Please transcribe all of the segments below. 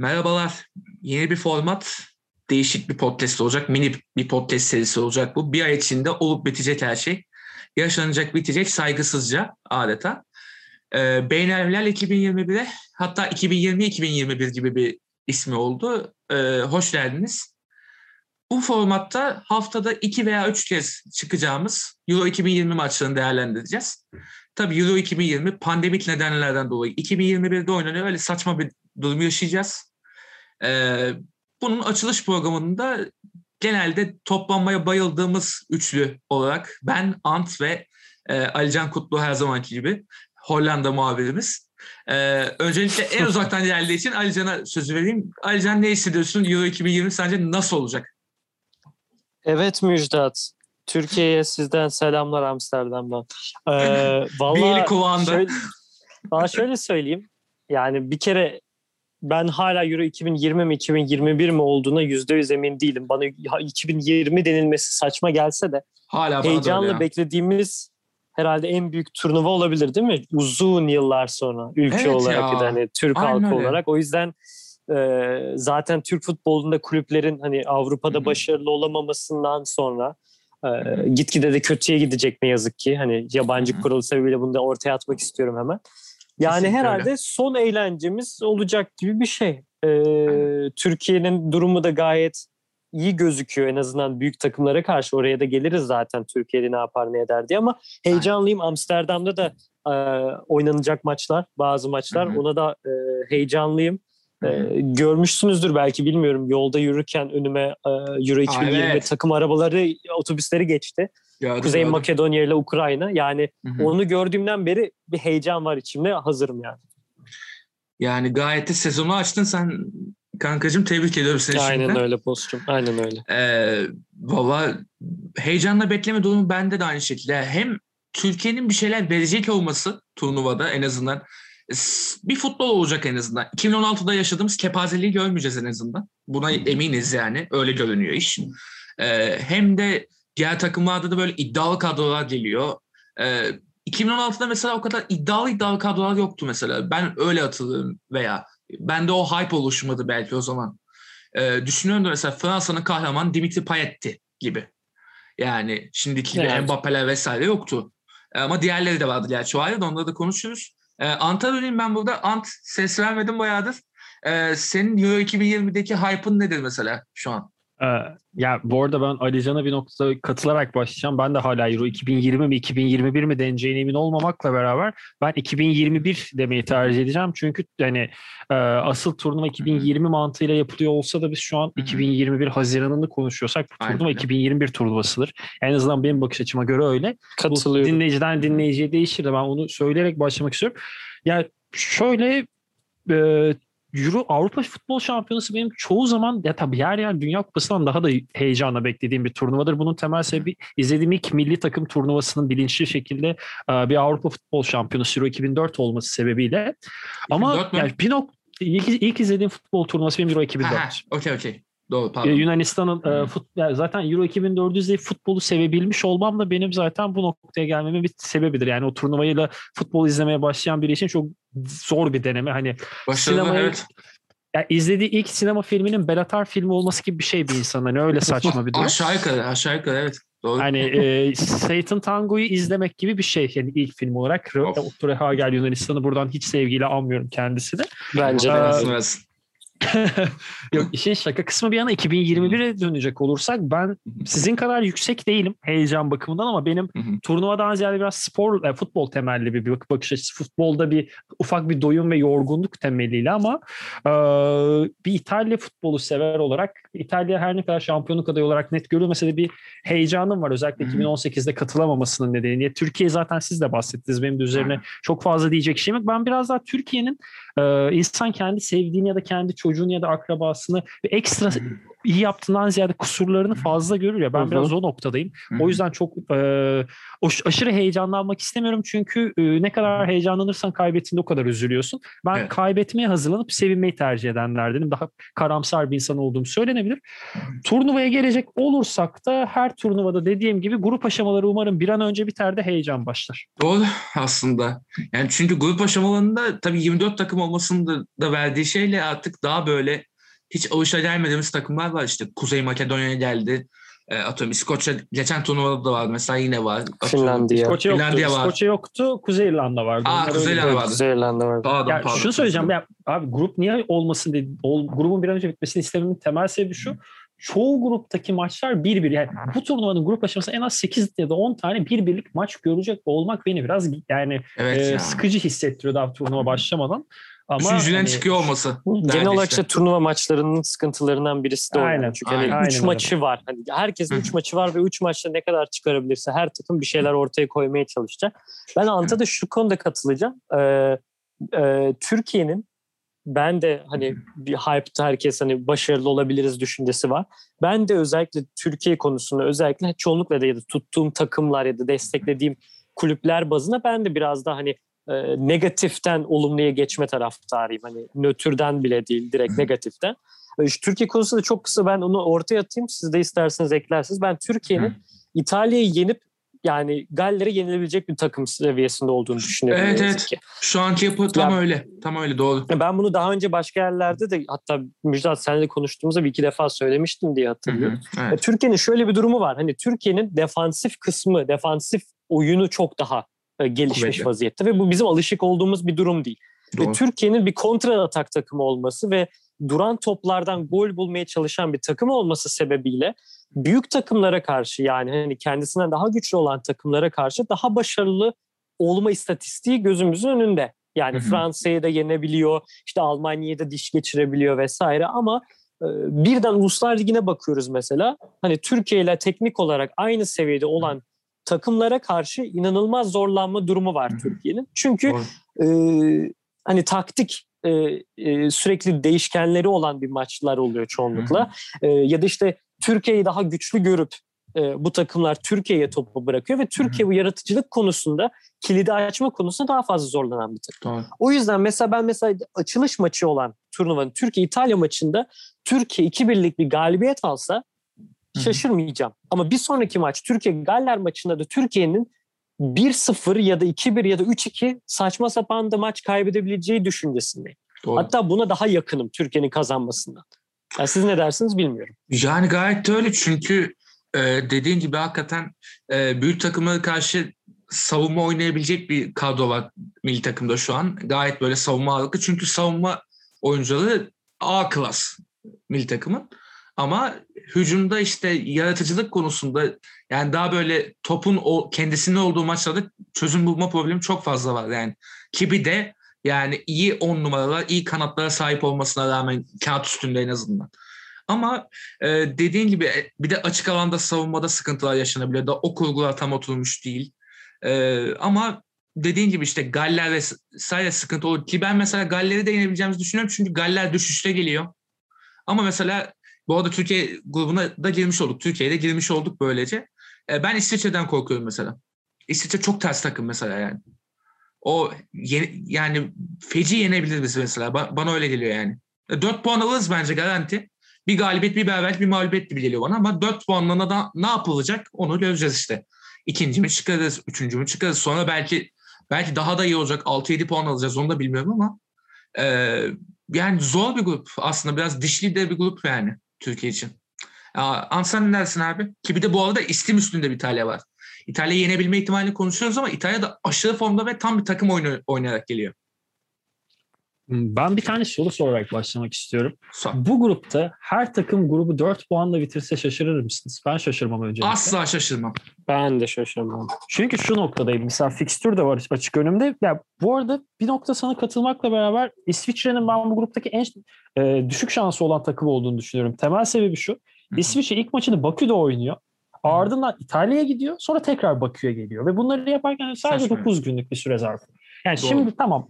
Merhabalar. Yeni bir format, değişik bir podcast olacak. Mini bir podcast serisi olacak bu. Bir ay içinde olup bitecek her şey. Yaşanacak, bitecek saygısızca adeta. Ee, Beynelmiler 2021'e hatta 2020-2021 gibi bir ismi oldu. Ee, hoş geldiniz. Bu formatta haftada iki veya üç kez çıkacağımız Euro 2020 maçlarını değerlendireceğiz. Tabii Euro 2020 pandemik nedenlerden dolayı 2021'de oynanıyor. Öyle saçma bir durum yaşayacağız. Ee, bunun açılış programında genelde toplanmaya bayıldığımız üçlü olarak ben, Ant ve e, Alican Kutlu her zamanki gibi Hollanda muhabirimiz. Ee, öncelikle en uzaktan geldiği için Alican'a sözü vereyim. Alican ne hissediyorsun? Euro 2020 sence nasıl olacak? Evet Müjdat. Türkiye'ye sizden selamlar Amsterdam'dan. Ee, vallahi Bir eli kulağında. Şöyle, şöyle söyleyeyim. Yani bir kere ben hala Euro 2020 mi 2021 mi olduğuna yüzde yüz emin değilim. Bana 2020 denilmesi saçma gelse de Hala heyecanla beklediğimiz herhalde en büyük turnuva olabilir değil mi? Uzun yıllar sonra ülke Evet olarak ya. ya da hani Türk Aynen halkı öyle. olarak. O yüzden e, zaten Türk futbolunda kulüplerin hani Avrupa'da Hı hı. başarılı olamamasından sonra e, gitgide de kötüye gidecek ne yazık ki. Hani yabancı Hı hı. kuralı sebebiyle bunu da ortaya atmak istiyorum hemen. Yani Kesinlikle herhalde öyle. son eğlencemiz olacak gibi bir şey. E, Türkiye'nin durumu da gayet iyi gözüküyor en azından büyük takımlara karşı. Oraya da geliriz zaten Türkiye'de ne yapar ne eder diye ama heyecanlıyım. Amsterdam'da da e, oynanacak maçlar, bazı maçlar. Hı hı. Ona da e, heyecanlıyım. E, görmüşsünüzdür belki bilmiyorum. Yolda yürürken önüme e, Euro 2020 evet. takım arabaları, otobüsleri geçti. Gördüm, Kuzey gördüm. Makedonya ile Ukrayna. Yani Hı hı. onu gördüğümden beri bir heyecan var içimde. Hazırım yani. Yani gayet de sezonu açtın sen kankacığım tebrik ediyorum seni Aynen şimdiden. öyle postum. Aynen öyle. Ee, Valla heyecanla bekleme durumu bende de aynı şekilde. Hem Türkiye'nin bir şeyler verecek olması turnuvada en azından bir futbol olacak en azından. 2016'da yaşadığımız kepazeliği görmeyeceğiz en azından. Buna eminiz yani. Öyle görünüyor iş. Ee, hem de diğer takımlarda da böyle iddialı kadrolar geliyor. Ee, 2016'da mesela o kadar iddialı iddialı kadrolar yoktu mesela. Ben öyle hatırlıyorum veya bende o hype oluşmadı belki o zaman. Ee, düşünüyorum da mesela Fransa'nın kahramanı Dimitri Payet'ti gibi. Yani şimdiki gibi Evet. Mbappe'ler vesaire yoktu. Ee, Ama diğerleri de vardı gerçi o ayrı da onları da konuşuruz. Ee, Ant'a döneyim ben burada. Ant ses vermedim bayağıdır. Ee, senin Euro 2020'deki hype'ın nedir mesela şu an? Ee, ya bu arada ben Alican'a bir noktada katılarak başlayacağım. Ben de hala Euro 2020 mi 2021 mi deneceğine emin olmamakla beraber ben 2021 demeyi tercih edeceğim. Çünkü hani e, asıl turnuva 2020 mantığıyla yapılıyor olsa da biz şu an Hı hı. 2021 Haziran'ını konuşuyorsak bu Aynen turnuva öyle. 2021 turnuvasıdır. En azından benim bakış açıma göre öyle. Bu Katılıyorum. dinleyiciden dinleyiciye değişir de ben onu söyleyerek başlamak istiyorum. Ya şöyle e, Euro Avrupa Futbol Şampiyonası benim çoğu zaman ya tabii yer yer Dünya Kupası'ndan daha da heyecanla beklediğim bir turnuvadır. Bunun temel sebebi izlediğim ilk milli takım turnuvasının bilinçli şekilde e, bir Avrupa Futbol Şampiyonası Euro 2004 olması sebebiyle. Ama 2004 mü? yani bir nok ilk, ilk izlediğim futbol turnuvası benim Euro 2004. Ha, ha, Okey okey. Doğru pardon. Yunanistan'ın Hı. e, fut, yani zaten Euro 2004'ü izleyip futbolu sevebilmiş olmam da benim zaten bu noktaya gelmemin bir sebebidir. Yani o turnuvayla futbol izlemeye başlayan biri için çok zor bir deneme. Hani Başarılı sinemayı- evet. ya izlediği ilk sinema filminin Bellatar filmi olması gibi bir şey bir insan. Hani öyle saçma bir durum. Aşağı yukarı aşağı yukarı evet. Doğru. Hani e, Satan Tango'yu izlemek gibi bir şey. Yani ilk film olarak. Of. Hagel Yunanistan'ı buradan hiç sevgiyle anmıyorum kendisini. Bence de. Versin, versin. Yok işin şaka kısmı bir yana 2021'e dönecek olursak ben sizin kadar yüksek değilim heyecan bakımından ama benim turnuvadan ziyade biraz spor, e, futbol temelli bir bak- bakış açısı. Futbolda bir ufak bir doyum ve yorgunluk temeliyle ama e, bir İtalya futbolu sever olarak İtalya her ne kadar şampiyonluk adayı olarak net görülmese de bir heyecanım var. Özellikle Hı hı. 2018'de katılamamasının nedeniyle. Türkiye zaten siz de bahsettiniz. Benim de üzerine çok fazla diyecek şeyim yok. Ben biraz daha Türkiye'nin e, insan kendi sevdiğini ya da kendi çocuğunu ya da akrabasını ekstra iyi yaptığından ziyade kusurlarını fazla görür ya. Ben Hı hı. biraz o noktadayım. O yüzden çok e, aşırı heyecanlanmak istemiyorum çünkü e, ne kadar heyecanlanırsan kaybettiğinde o kadar üzülüyorsun. Ben Evet. kaybetmeye hazırlanıp sevinmeyi tercih edenlerdenim. Daha karamsar bir insan olduğum söylenebilir. Turnuvaya gelecek olursak da her turnuvada dediğim gibi grup aşamaları umarım bir an önce biter de heyecan başlar. Doğru aslında. Yani çünkü grup aşamalarında tabii 24 takım olmasının da, da verdiği şeyle artık daha böyle hiç alışa gelmediğimiz takımlar var. İşte Kuzey Makedonya geldi. E, atıyorum İskoçya geçen turnuvada da var mesela yine var. Atıyorum, Finlandiya. Skoçya yoktu. Finlandiya var. Skoçya yoktu. Kuzey İrlanda vardı. Aa, Onlar Kuzey İrlanda vardı. Kuzey İrlanda var. Pardon, Ya pardon. şunu söyleyeceğim ya abi grup niye olmasın dedi. Ol, grubun bir an önce bitmesini istememin temel sebebi şu. Çoğu gruptaki maçlar bir bir. Yani bu turnuvanın grup aşamasında en az 8 ya da 10 tane bir birlik maç görecek olmak beni biraz yani Evet e, ya. sıkıcı hissettiriyor daha turnuva başlamadan. Ama Üçüncüden hani- çıkıyor olması. Genel olarak işte. turnuva maçlarının sıkıntılarından birisi de o. Aynen. Çünkü hani aynen. üç Aynen maçı var. Hani herkesin Hı. üç maçı var ve üç maçta ne kadar çıkarabilirse her takım bir şeyler ortaya koymaya çalışacak. Ben Ant'a da şu konuda katılacağım. Ee, e, Türkiye'nin ben de hani bir hype'da herkes hani başarılı olabiliriz düşüncesi var. Ben de özellikle Türkiye konusunda özellikle çoğunlukla da ya da tuttuğum takımlar ya da desteklediğim kulüpler bazına ben de biraz da hani e, negatiften olumluya geçme taraftarıyım. Hani nötrden bile değil direkt negatiften. E, Türkiye konusunda çok kısa ben onu ortaya atayım. Siz de isterseniz eklersiniz. Ben Türkiye'nin. İtalya'yı yenip yani Galler'e yenilebilecek bir takım seviyesinde olduğunu düşünüyorum. Evet, evet. ki. Şu anki yapı tam Ya- öyle. Tam öyle doğru. Ben bunu daha önce başka yerlerde de hatta Müjdat seninle konuştuğumuzda bir iki defa söylemiştim diye hatırlıyorum. hı, Evet. Türkiye'nin şöyle bir durumu var. Hani Türkiye'nin defansif kısmı, defansif oyunu çok daha e, gelişmiş Kuvvetli. vaziyette ve bu bizim alışık olduğumuz bir durum değil. Ve Doğru. Türkiye'nin bir kontra atak takımı olması ve duran toplardan gol bulmaya çalışan bir takım olması sebebiyle büyük takımlara karşı yani hani kendisinden daha güçlü olan takımlara karşı daha başarılı olma istatistiği gözümüzün önünde. Yani. Fransa'yı da yenebiliyor, işte Almanya'yı da diş geçirebiliyor vesaire ama e, birden Uluslar Ligi'ne bakıyoruz mesela. Hani Türkiye ile teknik olarak aynı seviyede olan takımlara karşı inanılmaz zorlanma durumu var. Türkiye'nin. Çünkü e, hani taktik e, e, sürekli değişkenleri olan bir maçlar oluyor çoğunlukla. E, ya da işte Türkiye'yi daha güçlü görüp e, bu takımlar Türkiye'ye topu bırakıyor ve Türkiye bu yaratıcılık konusunda kilidi açma konusunda daha fazla zorlanan bir takım. Doğru. O yüzden mesela ben mesela açılış maçı olan turnuvanın Türkiye-İtalya maçında Türkiye 2-1'lik bir galibiyet alsa. Şaşırmayacağım. Ama bir sonraki maç Türkiye-Galler maçında da Türkiye'nin 1-0 ya da 2-1 ya da 3-2 saçma sapan da maç kaybedebileceği düşüncesindeyim. Doğru. Hatta buna daha yakınım Türkiye'nin kazanmasından. Yani siz ne dersiniz bilmiyorum. Yani gayet de öyle çünkü e, dediğin gibi hakikaten e, büyük takımlara karşı savunma oynayabilecek bir kadro var milli takımda şu an. Gayet böyle savunma ağırlıklı çünkü savunma oyuncuları A klas milli takımın. Ama hücumda işte yaratıcılık konusunda yani daha böyle topun o kendisinin olduğu maçlarda çözüm bulma problemi çok fazla var yani. Kibi de yani iyi on numaralar, iyi kanatlara sahip olmasına rağmen kağıt üstünde en azından. Ama e, dediğin gibi e, bir de açık alanda savunmada sıkıntılar yaşanabiliyor. Da o kurgular tam oturmuş değil. E, ama dediğin gibi işte Galler vesaire sıkıntı olur. Ki ben mesela Galler'i de yenebileceğimizi düşünüyorum. Çünkü Galler düşüşte geliyor. Ama mesela bu arada Türkiye grubuna da girmiş olduk. Türkiye'ye de girmiş olduk böylece. E, ben İsviçre'den korkuyorum mesela. İsviçre çok ters takım mesela yani. O yeni, yani feci yenebilir bizi mesela. Ba- bana öyle geliyor yani. E, 4 puan alırız bence garanti. Bir galibiyet, bir beraberlik, bir mağlubiyet gibi geliyor bana. Ama 4 puanla da ne yapılacak onu göreceğiz işte. İkinci mi çıkarız, üçüncü mü çıkarız. Sonra belki belki daha da iyi olacak. 6-7 puan alacağız onu da bilmiyorum ama e, yani zor bir grup. Aslında biraz dişli de bir grup yani Türkiye için. Ansan ne dersin abi? Ki bir de bu arada istim üstünde bir İtalya var. İtalya'yı yenebilme ihtimalini konuşuyoruz ama İtalya da aşırı formda ve tam bir takım oyunu oynayarak geliyor. Ben bir tane soru sorarak başlamak istiyorum. Sor. Bu grupta her takım grubu 4 puanla bitirse şaşırır mısınız? Ben şaşırmam öncelikle. Asla şaşırmam. Ben de şaşırmam. Çünkü şu noktadayım. Mesela fikstür de var açık önümde. Ya bu arada bir nokta sana katılmakla beraber İsviçre'nin ben bu gruptaki en e, düşük şansı olan takım olduğunu düşünüyorum. Temel sebebi şu. İsviçre ilk maçını Bakü'de oynuyor. Ardından İtalya'ya gidiyor. Sonra tekrar Bakü'ye geliyor. Ve bunları yaparken sadece Saçma. 9 günlük bir süre zarfı. Yani Doğru. şimdi tamam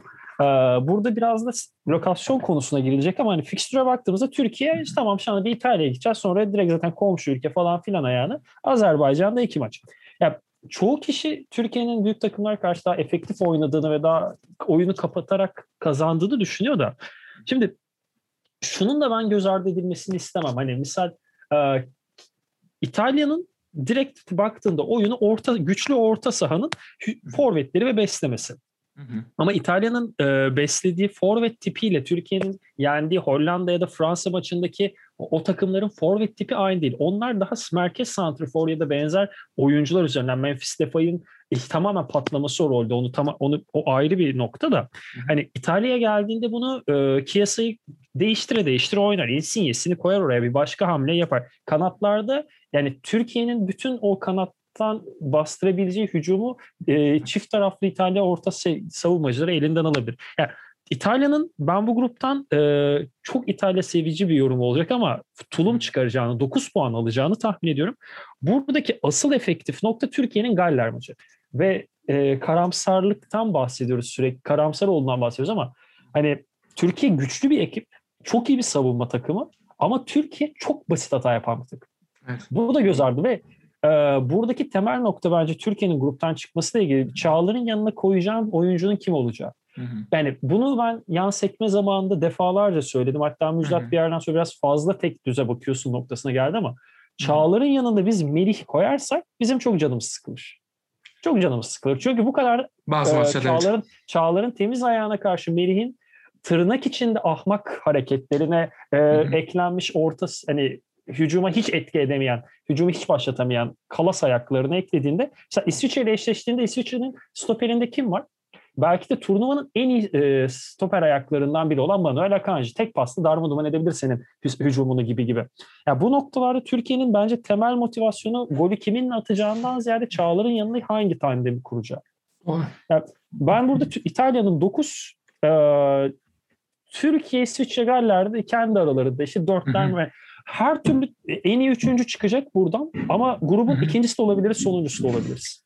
burada biraz da lokasyon konusuna girilecek ama hani fikstüre baktığımızda Türkiye işte tamam şu anda bir İtalya'ya gideceğiz sonra direkt zaten komşu ülke falan filan ayağını Azerbaycan'da iki maç. Ya çoğu kişi Türkiye'nin büyük takımlar karşı daha efektif oynadığını ve daha oyunu kapatarak kazandığını düşünüyor da şimdi şunun da ben göz ardı edilmesini istemem. Hani misal e, İtalya'nın direkt baktığında oyunu orta güçlü orta sahanın forvetleri ve beslemesi. Hı. Ama İtalya'nın e, beslediği forvet tipiyle Türkiye'nin yendiği Hollanda ya da Fransa maçındaki o, o takımların forvet tipi aynı değil. Onlar daha merkez santrifor ya da benzer oyuncular üzerinden Memphis Depay'ın e, tamamen patlaması o rolde. Onu tam onu o ayrı bir nokta da. Hani İtalya'ya geldiğinde bunu e, Chiesa'yı değiştire değiştire oynar. Insigne'sini koyar oraya bir başka hamle yapar. Kanatlarda yani Türkiye'nin bütün o kanat bastırabileceği hücumu e, çift taraflı İtalya orta savunmacıları elinden alabilir. Yani İtalya'nın ben bu gruptan e, çok İtalya sevici bir yorum olacak ama tulum çıkaracağını, 9 puan alacağını tahmin ediyorum. Buradaki asıl efektif nokta Türkiye'nin Galler maçı. Ve e, karamsarlıktan bahsediyoruz sürekli. Karamsar olduğundan bahsediyoruz ama hani Türkiye güçlü bir ekip, çok iyi bir savunma takımı ama Türkiye çok basit hata yapan bir takım. Evet. Bu da göz ardı ve e, buradaki temel nokta bence Türkiye'nin gruptan çıkmasıyla ilgili Çağlar'ın yanına koyacağım oyuncunun kim olacağı. Hı hı. Yani bunu ben yan sekme zamanında defalarca söyledim. Hatta Müjdat hı hı. bir yerden sonra biraz fazla tek düze bakıyorsun noktasına geldi ama Çağlar'ın yanında biz Melih koyarsak bizim çok canımız sıkılır. Çok canımız sıkılır. Çünkü bu kadar Bazı e, Çağlar'ın, Çağlar'ın temiz ayağına karşı Melih'in tırnak içinde ahmak hareketlerine e, eklenmiş orta hani hücuma hiç etki edemeyen, hücumu hiç başlatamayan kalas ayaklarını eklediğinde mesela İsviçre ile eşleştiğinde İsviçre'nin stoperinde kim var? Belki de turnuvanın en iyi e, stoper ayaklarından biri olan Manuel Akanji. Tek paslı darma duman edebilir senin hü- hücumunu gibi gibi. Ya bu noktalarda Türkiye'nin bence temel motivasyonu golü kiminle atacağından ziyade Çağlar'ın yanına hangi tandemi kuracağı. Ya ben burada İtalya'nın 9 e, Türkiye, İsviçre, Galler'de kendi aralarında işte dörtten ve her türlü en iyi üçüncü çıkacak buradan ama grubun ikincisi de olabiliriz, sonuncusu da olabiliriz.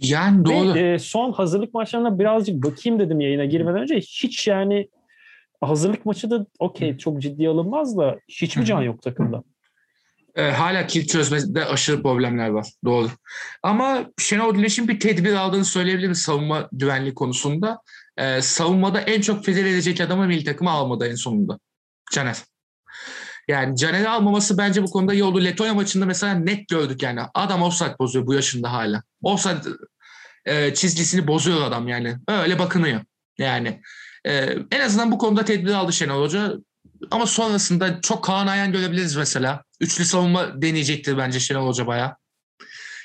Yani doğru. Ve e, son hazırlık maçlarına birazcık bakayım dedim yayına girmeden önce. Hiç yani hazırlık maçı da okey çok ciddi alınmaz da hiçbir can yok takımda. E, hala kilit çözmede aşırı problemler var. Doğru. Ama Şenol Güneş'in bir tedbir aldığını söyleyebilirim savunma güvenliği konusunda. E, savunmada en çok fedel edecek adamı milli takımı almadı en sonunda. Caner. Yani Caner'i almaması bence bu konuda iyi oldu. Letonya maçında mesela net gördük yani. Adam offside bozuyor bu yaşında hala. Offside e, çizgisini bozuyor adam yani. Öyle bakınıyor. Yani e, en azından bu konuda tedbir aldı Şenol Hoca. Ama sonrasında çok Kaan Ayan görebiliriz mesela. Üçlü savunma deneyecektir bence Şenol Hoca bayağı.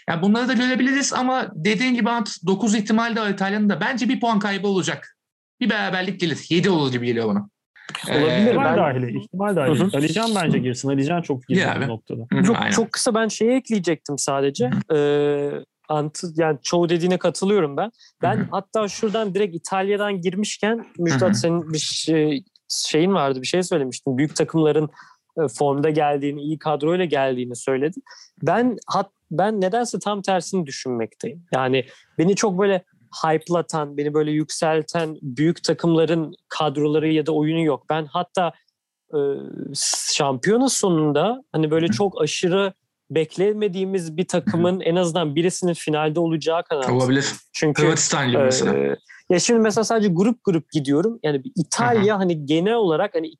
Yani bunları da görebiliriz ama dediğin gibi 9 ihtimal de İtalya'nın da bence bir puan kaybı olacak. Bir beraberlik gelir. 7 olur gibi geliyor bana. Olabilir. Ee, ben... dahili. İhtimal dahili. Alican bence girsin. Alican çok girdi bu noktada. Çok, çok kısa ben şeyi ekleyecektim sadece. Ee, antı, yani çoğu dediğine katılıyorum ben. Ben Hı-hı. hatta şuradan direkt İtalya'dan girmişken Müjdat senin bir şey, şeyin vardı bir şey söylemiştin. Büyük takımların e, formda geldiğini, iyi kadroyla geldiğini söyledin. Ben hat, ben nedense tam tersini düşünmekteyim. Yani beni çok böyle hype'latan, beni böyle yükselten büyük takımların kadroları ya da oyunu yok. Ben hatta e, şampiyona sonunda hani böyle çok aşırı beklemediğimiz bir takımın en azından birisinin finalde olacağı kadar. Olabilir. Çünkü Hırvatistan gibi mesela. E, ya şimdi mesela sadece grup grup gidiyorum. Yani İtalya hani genel olarak hani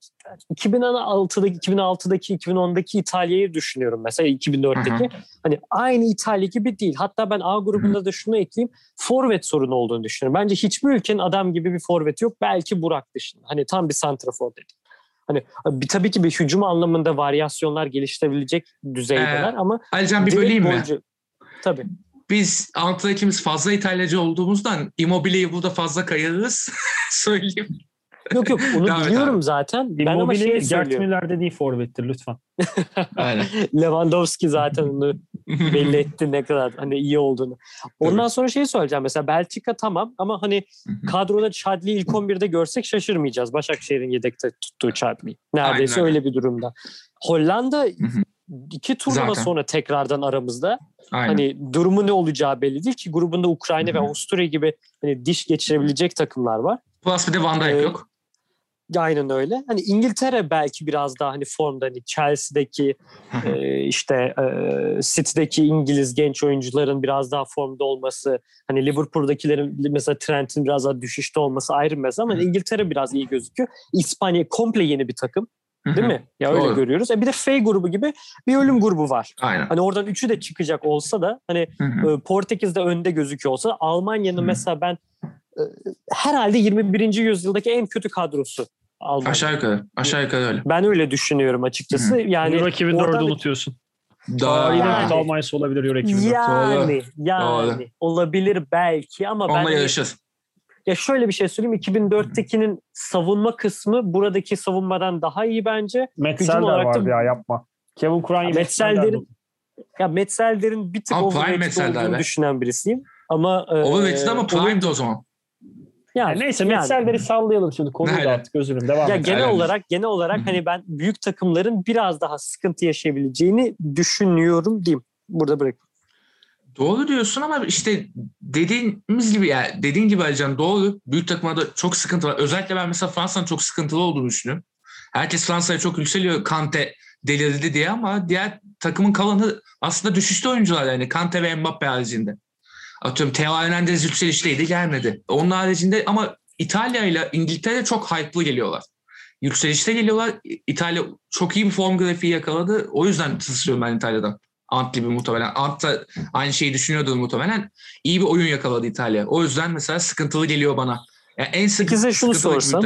2006'daki 2006'daki 2010'daki İtalya'yı düşünüyorum mesela 2004'teki. Hani aynı İtalya gibi değil. Hatta ben A grubunda da şunu ekleyeyim. Forvet sorunu olduğunu düşünüyorum. Bence hiçbir ülkenin adam gibi bir forvet yok. Belki Burak dışında. Hani tam bir santrafor dedik. Hani tabii ki bir hücum anlamında varyasyonlar geliştirebilecek düzeydeler ee, ama Alican bir böleyim mi? Tabii biz Antalya'da ikimiz fazla İtalyacı olduğumuzdan Immobile'yi burada fazla kayırırız. Söyleyeyim. Yok yok onu Devam biliyorum abi. zaten. Ben ama şeyi Gert Müller dediği forvettir lütfen. Aynen. Lewandowski zaten onu belli etti ne kadar hani iyi olduğunu. Ondan sonra şeyi söyleyeceğim mesela Belçika tamam ama hani kadroda Chadli ilk 11'de görsek şaşırmayacağız. Başakşehir'in yedekte tuttuğu Chadli. Neredeyse Aynen. öyle bir durumda. Hollanda iki turnuva Zaten. sonra tekrardan aramızda. Aynen. Hani durumu ne olacağı belli değil ki grubunda Ukrayna Hı-hı. ve Avusturya gibi hani diş geçirebilecek takımlar var. Plus bir de Van Dijk Ee, yok. Aynen öyle. Hani İngiltere belki biraz daha hani formda hani Chelsea'deki e, işte e, City'deki İngiliz genç oyuncuların biraz daha formda olması, hani Liverpool'dakilerin mesela Trent'in biraz daha düşüşte olması ayrı bir mesele ama Hı. İngiltere biraz iyi gözüküyor. İspanya komple yeni bir takım değil mi? Ya öyle Doğru. görüyoruz. E bir de F grubu gibi bir ölüm grubu var. Aynen. Hani oradan üçü de çıkacak olsa da hani Hı hı. e, Portekiz'de önde gözüküyor olsa Almanya'nın mesela ben herhalde 21. yüzyıldaki en kötü kadrosu Almanya. Aşağı yukarı. Aşağı yukarı öyle. Ben öyle düşünüyorum açıkçası. Yani Euro 2004'ü oradan- unutuyorsun. Daha en Yani. Almanya'sı olabilir Euro 2004. yani yani Doğru. olabilir belki ama ben onunla hani- yarışır. ya şöyle bir şey söyleyeyim 2004'tekinin savunma kısmı buradaki savunmadan daha iyi bence. Metzel de olarak da- vardı ya yapma. Kevin Kur'an Ya Metzelder'in ya Metzelder'in bir tık Ama overrated Metzelder olduğunu be. düşünen birisiyim. Ama e, Overrated ama onun- Prime'di o zaman. Yani, Neyse yani. Sallayalım şimdi konuyu Aynen. dağıttık özür dilerim. Devam Ya et. genel Aynen. olarak genel olarak hani ben büyük takımların biraz daha sıkıntı yaşayabileceğini düşünüyorum diyeyim. Burada bırak. Doğru diyorsun ama işte dediğimiz gibi ya dediğin gibi Alican doğru. Büyük takımlarda çok sıkıntı var. Özellikle ben mesela Fransa'nın çok sıkıntılı olduğunu düşünüyorum. Herkes Fransa'ya çok yükseliyor Kante delirdi diye ama diğer takımın kalanı aslında düşüşte oyuncular yani Kante ve Mbappe haricinde. Atıyorum Theo Hernandez yükselişteydi gelmedi. Onun haricinde ama İtalya ile İngiltere çok hype'lı geliyorlar. Yükselişte geliyorlar. İtalya çok iyi bir form grafiği yakaladı. O yüzden tırsıyorum ben İtalya'dan. Ant gibi muhtemelen. Ant da aynı şeyi düşünüyordur muhtemelen. İyi bir oyun yakaladı İtalya. O yüzden mesela sıkıntılı geliyor bana. Yani en sık, Peki size şunu sorsam?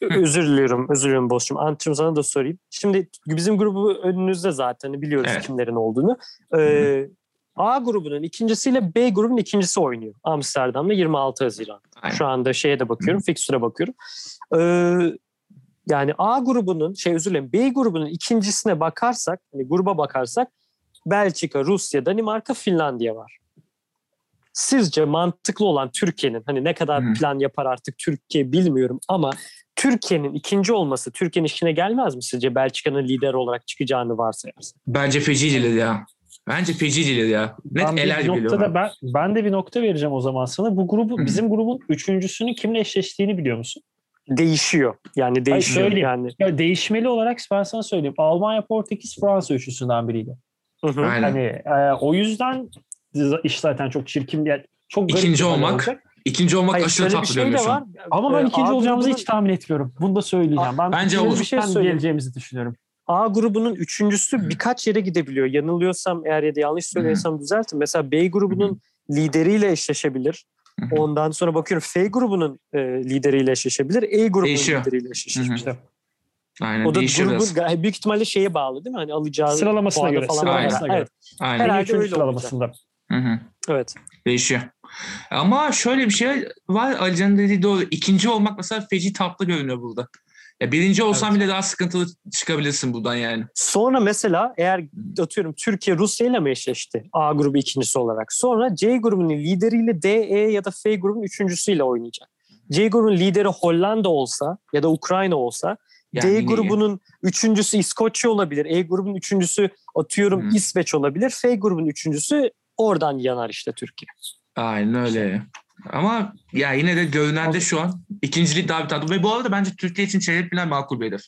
Özür diliyorum, özür diliyorum Bosçum. Antçım sana da sorayım. Şimdi bizim grubu önünüzde zaten biliyoruz Evet. kimlerin olduğunu. Ee, A grubunun ikincisiyle B grubunun ikincisi oynuyor. Amsterdam'da 26 Haziran. Aynen. Şu anda şeye de bakıyorum, fikstüre bakıyorum. Ee, yani A grubunun, şey özür dilerim, B grubunun ikincisine bakarsak, hani gruba bakarsak Belçika, Rusya, Danimarka, Finlandiya var. Sizce mantıklı olan Türkiye'nin hani ne kadar Hı. plan yapar artık Türkiye bilmiyorum ama Türkiye'nin ikinci olması Türkiye'nin işine gelmez mi sizce Belçika'nın lider olarak çıkacağını varsayarsak? Bence feci gelir ya. Bence feci gelir ya. Net Ben bir eler gibi geliyor noktada ben, ben de bir nokta vereceğim o zaman sana. Bu grubu Hı bizim grubun üçüncüsünün kimle eşleştiğini biliyor musun? Değişiyor. Yani değişiyor. söyleyeyim. yani. Ya değişmeli olarak ben sana söyleyeyim. Almanya, Portekiz, Fransa üçlüsünden biriydi. Hı hı. Aynen. Hani e, o yüzden iş zaten çok çirkin bir çok garip İkinci bir olmak olacak. İkinci olmak Hayır, aşırı bir tatlı şey de var. Ama ben Ee, ikinci olacağımızı grubunun- hiç tahmin etmiyorum. Bunu da söyleyeceğim. Ben Bence olur. Bir şey geleceğimizi düşünüyorum. A grubunun üçüncüsü birkaç yere gidebiliyor. Yanılıyorsam eğer ya da yanlış söylüyorsam düzeltin. Mesela B grubunun lideriyle eşleşebilir. Hı hı. Ondan sonra bakıyorum F grubunun e, lideriyle eşleşebilir. E grubunun Değişiyor. lideriyle Hı eşleşebilir. hı. Aynen O da grubun gay- büyük ihtimalle şeye bağlı değil mi? Hani alacağı Sıralamasına göre, falan sıralamasına bağlı. göre. Evet, Aynen. Herhalde öyle sıralamasında. Hı hı. evet. Değişiyor. Ama şöyle bir şey var. Alican'ın dediği doğru. İkinci olmak mesela feci tatlı görünüyor burada. Ya birinci olsan Evet. bile daha sıkıntılı çıkabilirsin buradan yani. Sonra mesela eğer atıyorum Türkiye Rusya ile mi eşleşti A grubu ikincisi olarak? Sonra C grubunun lideriyle D, E ya da F grubunun üçüncüsüyle oynayacak. C grubunun lideri Hollanda olsa ya da Ukrayna olsa Yani D grubunun üçüncüsü İskoçya olabilir. E grubunun üçüncüsü atıyorum Hı. İsveç olabilir. F grubunun üçüncüsü oradan yanar işte Türkiye. Aynen öyle. Ama ya yine de görünende şu an ikincilik daha bir tatlı. Ve bu arada bence Türkiye için çeyrek final makul bir hedef.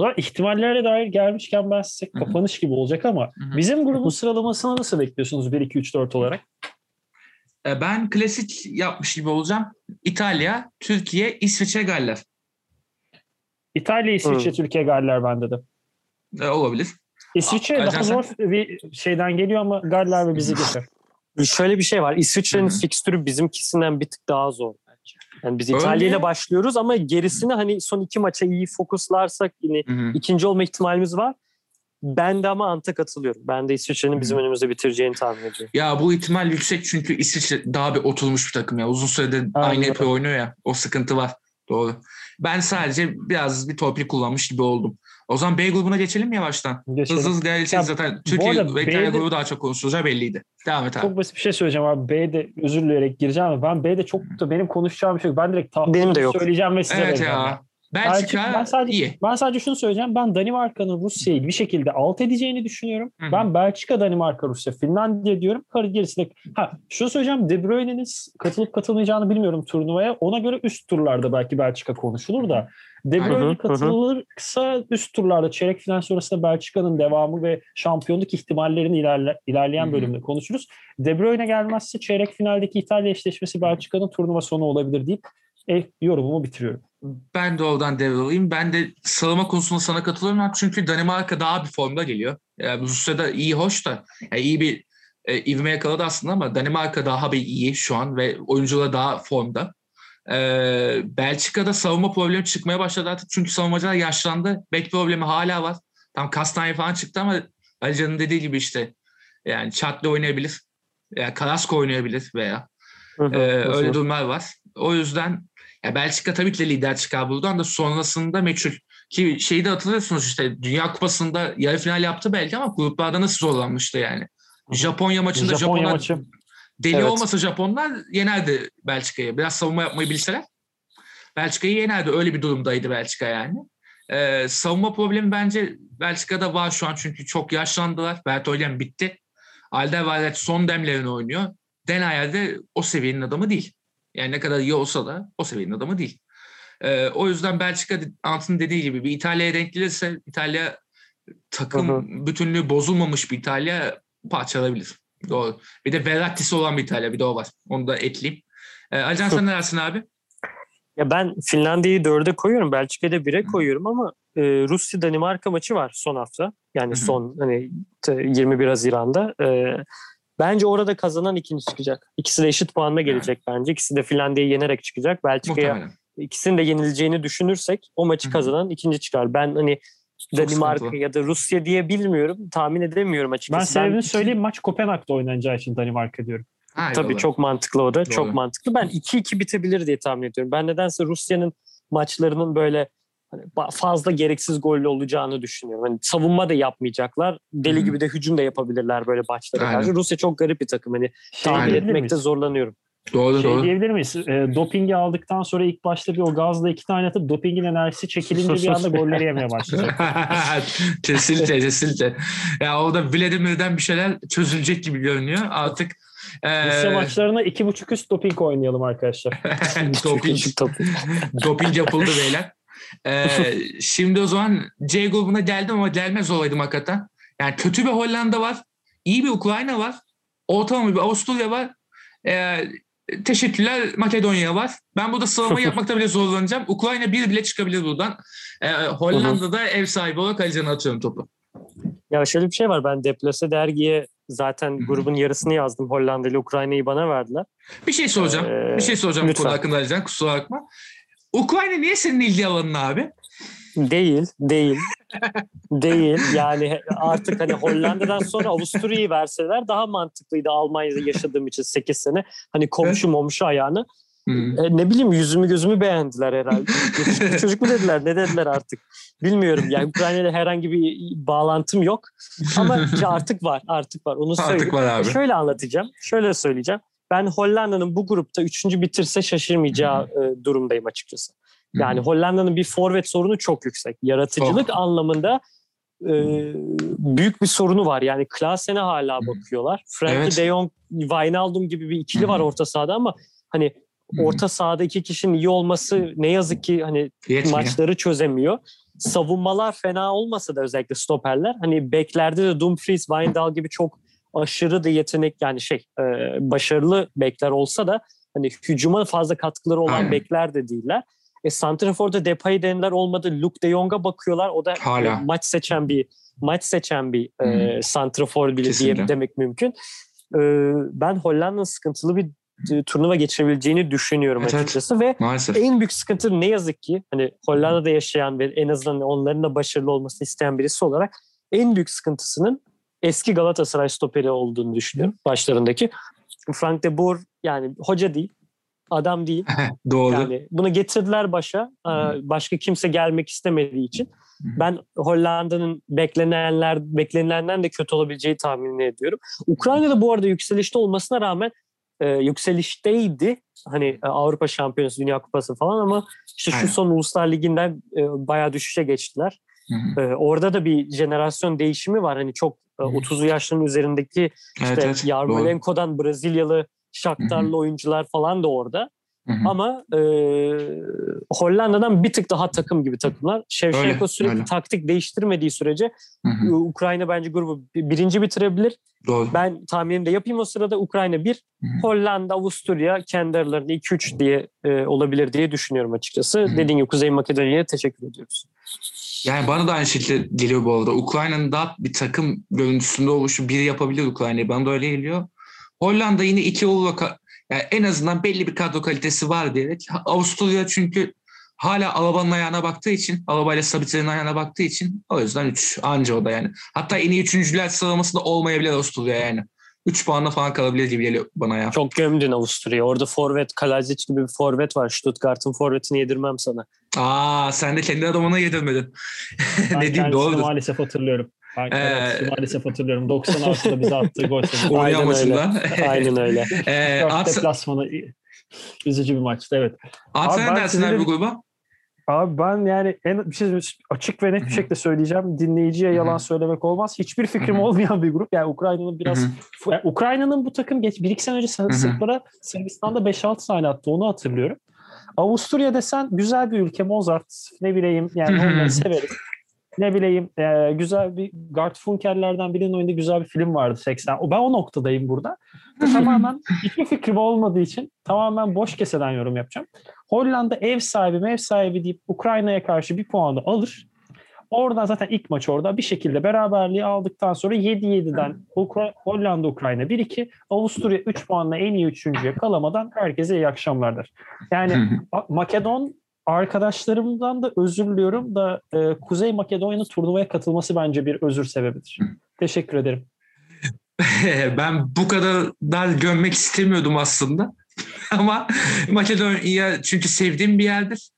Zaman ihtimallere dair gelmişken ben size kapanış gibi olacak ama bizim grubun sıralamasını nasıl bekliyorsunuz 1 2 3 4 olarak? E, Ben klasik yapmış gibi olacağım. İtalya, Türkiye, İsviçre, Galler. İtalya, İsviçre, Hı. Türkiye, Galler bende de. E, olabilir. İsviçre A- daha zor bir şeyden geliyor ama Galler ve bizi geçer. Şöyle bir şey var. İsviçre'nin fikstürü bizimkisinden bir tık daha zor bence. Yani biz. İtalya ile başlıyoruz ama gerisini hani son iki maça iyi fokuslarsak yine Hı hı. ikinci olma ihtimalimiz var. Ben de ama Ant'a katılıyorum. Ben de İsviçre'nin bizim önümüzde bitireceğini tahmin ediyorum. Ya bu ihtimal yüksek çünkü İsviçre daha bir oturmuş bir takım ya. Uzun süredir aynı öyle. yapı oynuyor ya. O sıkıntı var. Doğru. Ben sadece biraz bir torpil kullanmış gibi oldum. O zaman B grubuna geçelim mi yavaştan? Geçelim. Hızlı hızlı değerli Ya, zaten Türkiye ve İtalya B'de- grubu daha çok konuşulacağı belliydi. Devam et abi. Çok basit bir şey söyleyeceğim abi. B'de özür dileyerek gireceğim ama ben B'de çok da benim konuşacağım bir şey yok. Ben direkt Benim de tahminimi yok. söyleyeceğim ve size Evet vereceğim. ya. Belçika Belçika- ben sadece- iyi. Ben sadece şunu söyleyeceğim. Ben Danimarka'nın Rusya'yı bir şekilde alt edeceğini düşünüyorum. Hı hı. Ben Belçika, Danimarka, Rusya, Finlandiya diyorum. Karı gerisinde. Ha şunu söyleyeceğim. De Bruyne'nin katılıp katılmayacağını bilmiyorum turnuvaya. Ona göre üst turlarda belki Belçika konuşulur da. De Bruyne katılırsa üst turlarda çeyrek final sonrasında Belçika'nın devamı ve şampiyonluk ihtimallerini ilerle, ilerleyen bölümde konuşuruz. De Bruyne gelmezse çeyrek finaldeki İtalya eşleşmesi Belçika'nın turnuva sonu olabilir deyip e, yorumumu bitiriyorum. Ben de oradan devralayım. Ben de sıralama konusunda sana katılıyorum. Çünkü Danimarka daha bir formda geliyor. Yani Rusya'da iyi hoş da yani iyi bir e, ivme yakaladı aslında ama Danimarka daha bir iyi şu an ve oyuncular daha formda. Ee, Belçika'da savunma problemi çıkmaya başladı artık. Çünkü savunmacılar yaşlandı. Bek problemi hala var. Tam Kastanya falan çıktı ama Alican'ın dediği gibi işte yani Çatlı oynayabilir. Yani Karasko oynayabilir veya Hı hı, ee, öyle durumlar var. O yüzden ya Belçika tabii ki de lider çıkar buradan da sonrasında meçhul. Ki şeyi de hatırlıyorsunuz işte Dünya Kupası'nda yarı final yaptı belki ama gruplarda nasıl zorlanmıştı yani. Japonya maçında Japonya Japonlar maçı. Deli Evet. olmasa Japonlar yenerdi Belçika'yı. Biraz savunma yapmayı bilseler Belçika'yı yenerdi. Öyle bir durumdaydı Belçika yani. Ee, savunma problemi bence Belçika'da var şu an çünkü çok yaşlandılar. Bertolyen bitti. Alderweireld son demlerini oynuyor. Denayer de o seviyenin adamı değil. Yani ne kadar iyi olsa da o seviyenin adamı değil. Ee, o yüzden Belçika Ant'ın dediği gibi bir İtalya'ya denk gelirse İtalya takım Hı bütünlüğü bozulmamış bir İtalya parçalayabilir. Doğru. Bir de Verratti'si olan bir İtalya bir de o var. Onu da ekleyeyim. Ee, Acan sen ne dersin abi? Ya ben Finlandiya'yı dörde koyuyorum. Belçika'yı da bire koyuyorum ama e, Rusya Danimarka maçı var son hafta. Yani Hı son hani t- 21 Haziran'da. E, bence orada kazanan ikinci çıkacak. İkisi de eşit puanla gelecek bence. İkisi de Finlandiya'yı yenerek çıkacak. Belçika'ya ikisinin de yenileceğini düşünürsek o maçı Hı kazanan ikinci çıkar. Ben hani Danimarka sıkıntılı. ya da Rusya diye bilmiyorum. Tahmin edemiyorum Ben açıkçası. sebebini iki- söyleyeyim. Maç Kopenhag'da oynanacağı için Danimarka diyorum. Ha, Tabii eyvallah. çok mantıklı o da. Doğru. Çok mantıklı. Ben 2-2 bitebilir diye tahmin ediyorum. Ben nedense Rusya'nın maçlarının böyle hani fazla gereksiz gollü olacağını düşünüyorum. Hani savunma da yapmayacaklar. Deli Hı hı. gibi de hücum da yapabilirler böyle maçlara karşı. Rusya çok garip bir takım. Hani Şey tahmin etmekte zorlanıyorum. Doğru Şey doğru. diyebilir miyiz? E, dopingi aldıktan sonra ilk başta bir o gazla iki tane atıp dopingin enerjisi çekilince bir anda golleri yemeye başlayacak. kesinlikle kesinlikle. Ya orada Vladimir'den bir şeyler çözülecek gibi görünüyor. Artık e, Rusya maçlarına iki buçuk üst doping oynayalım arkadaşlar. doping, doping yapıldı beyler. E, şimdi o zaman C grubuna geldim ama gelmez olaydım hakikaten. Yani kötü bir Hollanda var. iyi bir Ukrayna var. Ortalama bir Avusturya var. E, teşekkürler Makedonya var. Ben burada sıralama yapmakta bile zorlanacağım. Ukrayna bir bile çıkabilir buradan. E, Hollanda'da ev sahibi olarak Alican'a atıyorum topu. Ya şöyle bir şey var. Ben Deplase dergiye zaten grubun yarısını yazdım. Hollanda ile Ukrayna'yı bana verdiler. Bir şey soracağım. Ee, bir şey soracağım bu lütfen. konu hakkında Alican. Kusura bakma. Ukrayna niye senin ilgi alanın abi? Değil, değil. değil. Yani artık hani Hollanda'dan sonra Avusturya'yı verseler daha mantıklıydı Almanya'da yaşadığım için 8 sene. Hani komşu momşu ayağını. Hmm. E, ne bileyim yüzümü gözümü beğendiler herhalde. Çocuk mu dediler ne dediler artık. Bilmiyorum yani Ukrayna'da herhangi bir bağlantım yok. Ama artık var artık var onu Artık söyleyeyim. var abi. Şöyle anlatacağım şöyle söyleyeceğim. Ben Hollanda'nın bu grupta üçüncü bitirse şaşırmayacağı e, durumdayım açıkçası. Yani Hollanda'nın bir forvet sorunu çok yüksek. Yaratıcılık anlamında e, büyük bir sorunu var. Yani Klaasen'e hala bakıyorlar. Frankie Evet. de Jong, Wijnaldum gibi bir ikili var orta sahada ama hani orta sahada iki kişinin iyi olması ne yazık ki hani Yetmiyor. maçları çözemiyor. Savunmalar fena olmasa da özellikle stoperler hani beklerde de Dumfries, Wijndal gibi çok aşırı da yetenek yani şey e, başarılı bekler olsa da hani hücuma fazla katkıları olan Aynen. bekler de değiller. E Santrafor'da Depay denilen olmadı. Luke de Jong'a bakıyorlar. O da Hala. e, maç seçen bir maç seçen bir Hı. e, santrafor bile diye demek mümkün. E, ben Hollanda'nın sıkıntılı bir e, turnuva geçirebileceğini düşünüyorum Evet, evet. açıkçası ve Maalesef. en büyük sıkıntı ne yazık ki hani Hollanda'da yaşayan ve en azından onların da başarılı olmasını isteyen birisi olarak en büyük sıkıntısının eski Galatasaray stoperi olduğunu düşünüyorum başlarındaki. Frank de Boer yani hoca değil, adam değil. Doğru. Yani bunu getirdiler başa. Başka kimse gelmek istemediği için. Ben Hollanda'nın beklenenler beklenilenden de kötü olabileceği tahmin ediyorum. Ukrayna'da bu arada yükselişte olmasına rağmen e, yükselişteydi. Hani e, Avrupa Şampiyonası, Dünya Kupası falan ama işte şu Aynen. son Uluslar Ligi'nden e, bayağı düşüşe geçtiler. Hı hı. E, orada da bir jenerasyon değişimi var. Hani çok e, Hı hı. 30'lu yaşların üzerindeki Evet, işte evet, doğru. Yarmolenko'dan Brezilyalı Shakhtarlı oyuncular falan da orada. Hı hı. Ama e, Hollanda'dan bir tık daha takım gibi takımlar. Öyle, sürekli öyle. taktik değiştirmediği sürece Hı hı. Ukrayna bence grubu bi- birinci bitirebilir. Doğru. Ben tahminimi de yapayım o sırada Ukrayna 1, Hı hı. Hollanda, Avusturya kendi aralarında 2-3 diye e, olabilir diye düşünüyorum açıkçası. hı. Dediğim gibi Kuzey Makedonya'ya teşekkür ediyoruz. Yani bana da aynı şekilde geliyor bu arada. Ukrayna'nın daha bir takım görüntüsünde oluşu biri yapabilir Ukrayna'yı. Bana da öyle geliyor. Hollanda yine iki olarak yani en azından belli bir kadro kalitesi var diyerek. Avusturya çünkü hala Alaba'nın ayağına baktığı için, Alaba ile Sabitler'in ayağına baktığı için o yüzden 3 anca o da yani. Hatta en iyi üçüncüler sıralamasında olmayabilir Avusturya yani. 3 puanla falan kalabilir gibi geliyor bana ya. Çok gömdün Avusturya'yı. Orada forvet, Kalajic gibi bir forvet var. Stuttgart'ın forvetini yedirmem sana. Aa sen de kendi adamına yedirmedin. Dediğin kendisini doğrudur. maalesef hatırlıyorum. Ben Ee, evet, maalesef hatırlıyorum. 96'da bize attığı gol. Uyuyan Aynen öyle. Aynen öyle. ee, Ats- deplasmanı üzücü bir maçtı evet. Ne ben dersin abi bu gruba? Abi ben yani en bir şey açık ve net bir şekilde söyleyeceğim. Dinleyiciye yalan söylemek olmaz. Hiçbir fikrim olmayan bir grup. Yani Ukrayna'nın biraz yani Ukrayna'nın bu takım geç bir iki sene önce. Sırplara Sırbistan'da 5-6 tane attı. Onu hatırlıyorum. Avusturya desen güzel bir ülke. Mozart ne bileyim yani onları severiz. Ne bileyim e, güzel bir Garfunkel'lerden birinin oyunda güzel bir film vardı 80. O- Ben o noktadayım burada. Tamamen hiçbir fikrim olmadığı için tamamen boş keseden yorum yapacağım. Hollanda ev sahibi ev sahibi deyip Ukrayna'ya karşı bir puanı alır. Oradan zaten ilk maç orada bir şekilde beraberliği aldıktan sonra 7-7'den Ukra- Hollanda Ukrayna 1-2 Avusturya 3 puanla en iyi üçüncüye kalamadan herkese iyi akşamlardır. Yani Makedon arkadaşlarımdan da özür diliyorum da e, Kuzey Makedonya'nın turnuvaya katılması bence bir özür sebebidir. Teşekkür ederim. ben bu kadar dar gömmek istemiyordum aslında. ama Makedonya çünkü sevdiğim bir yerdir.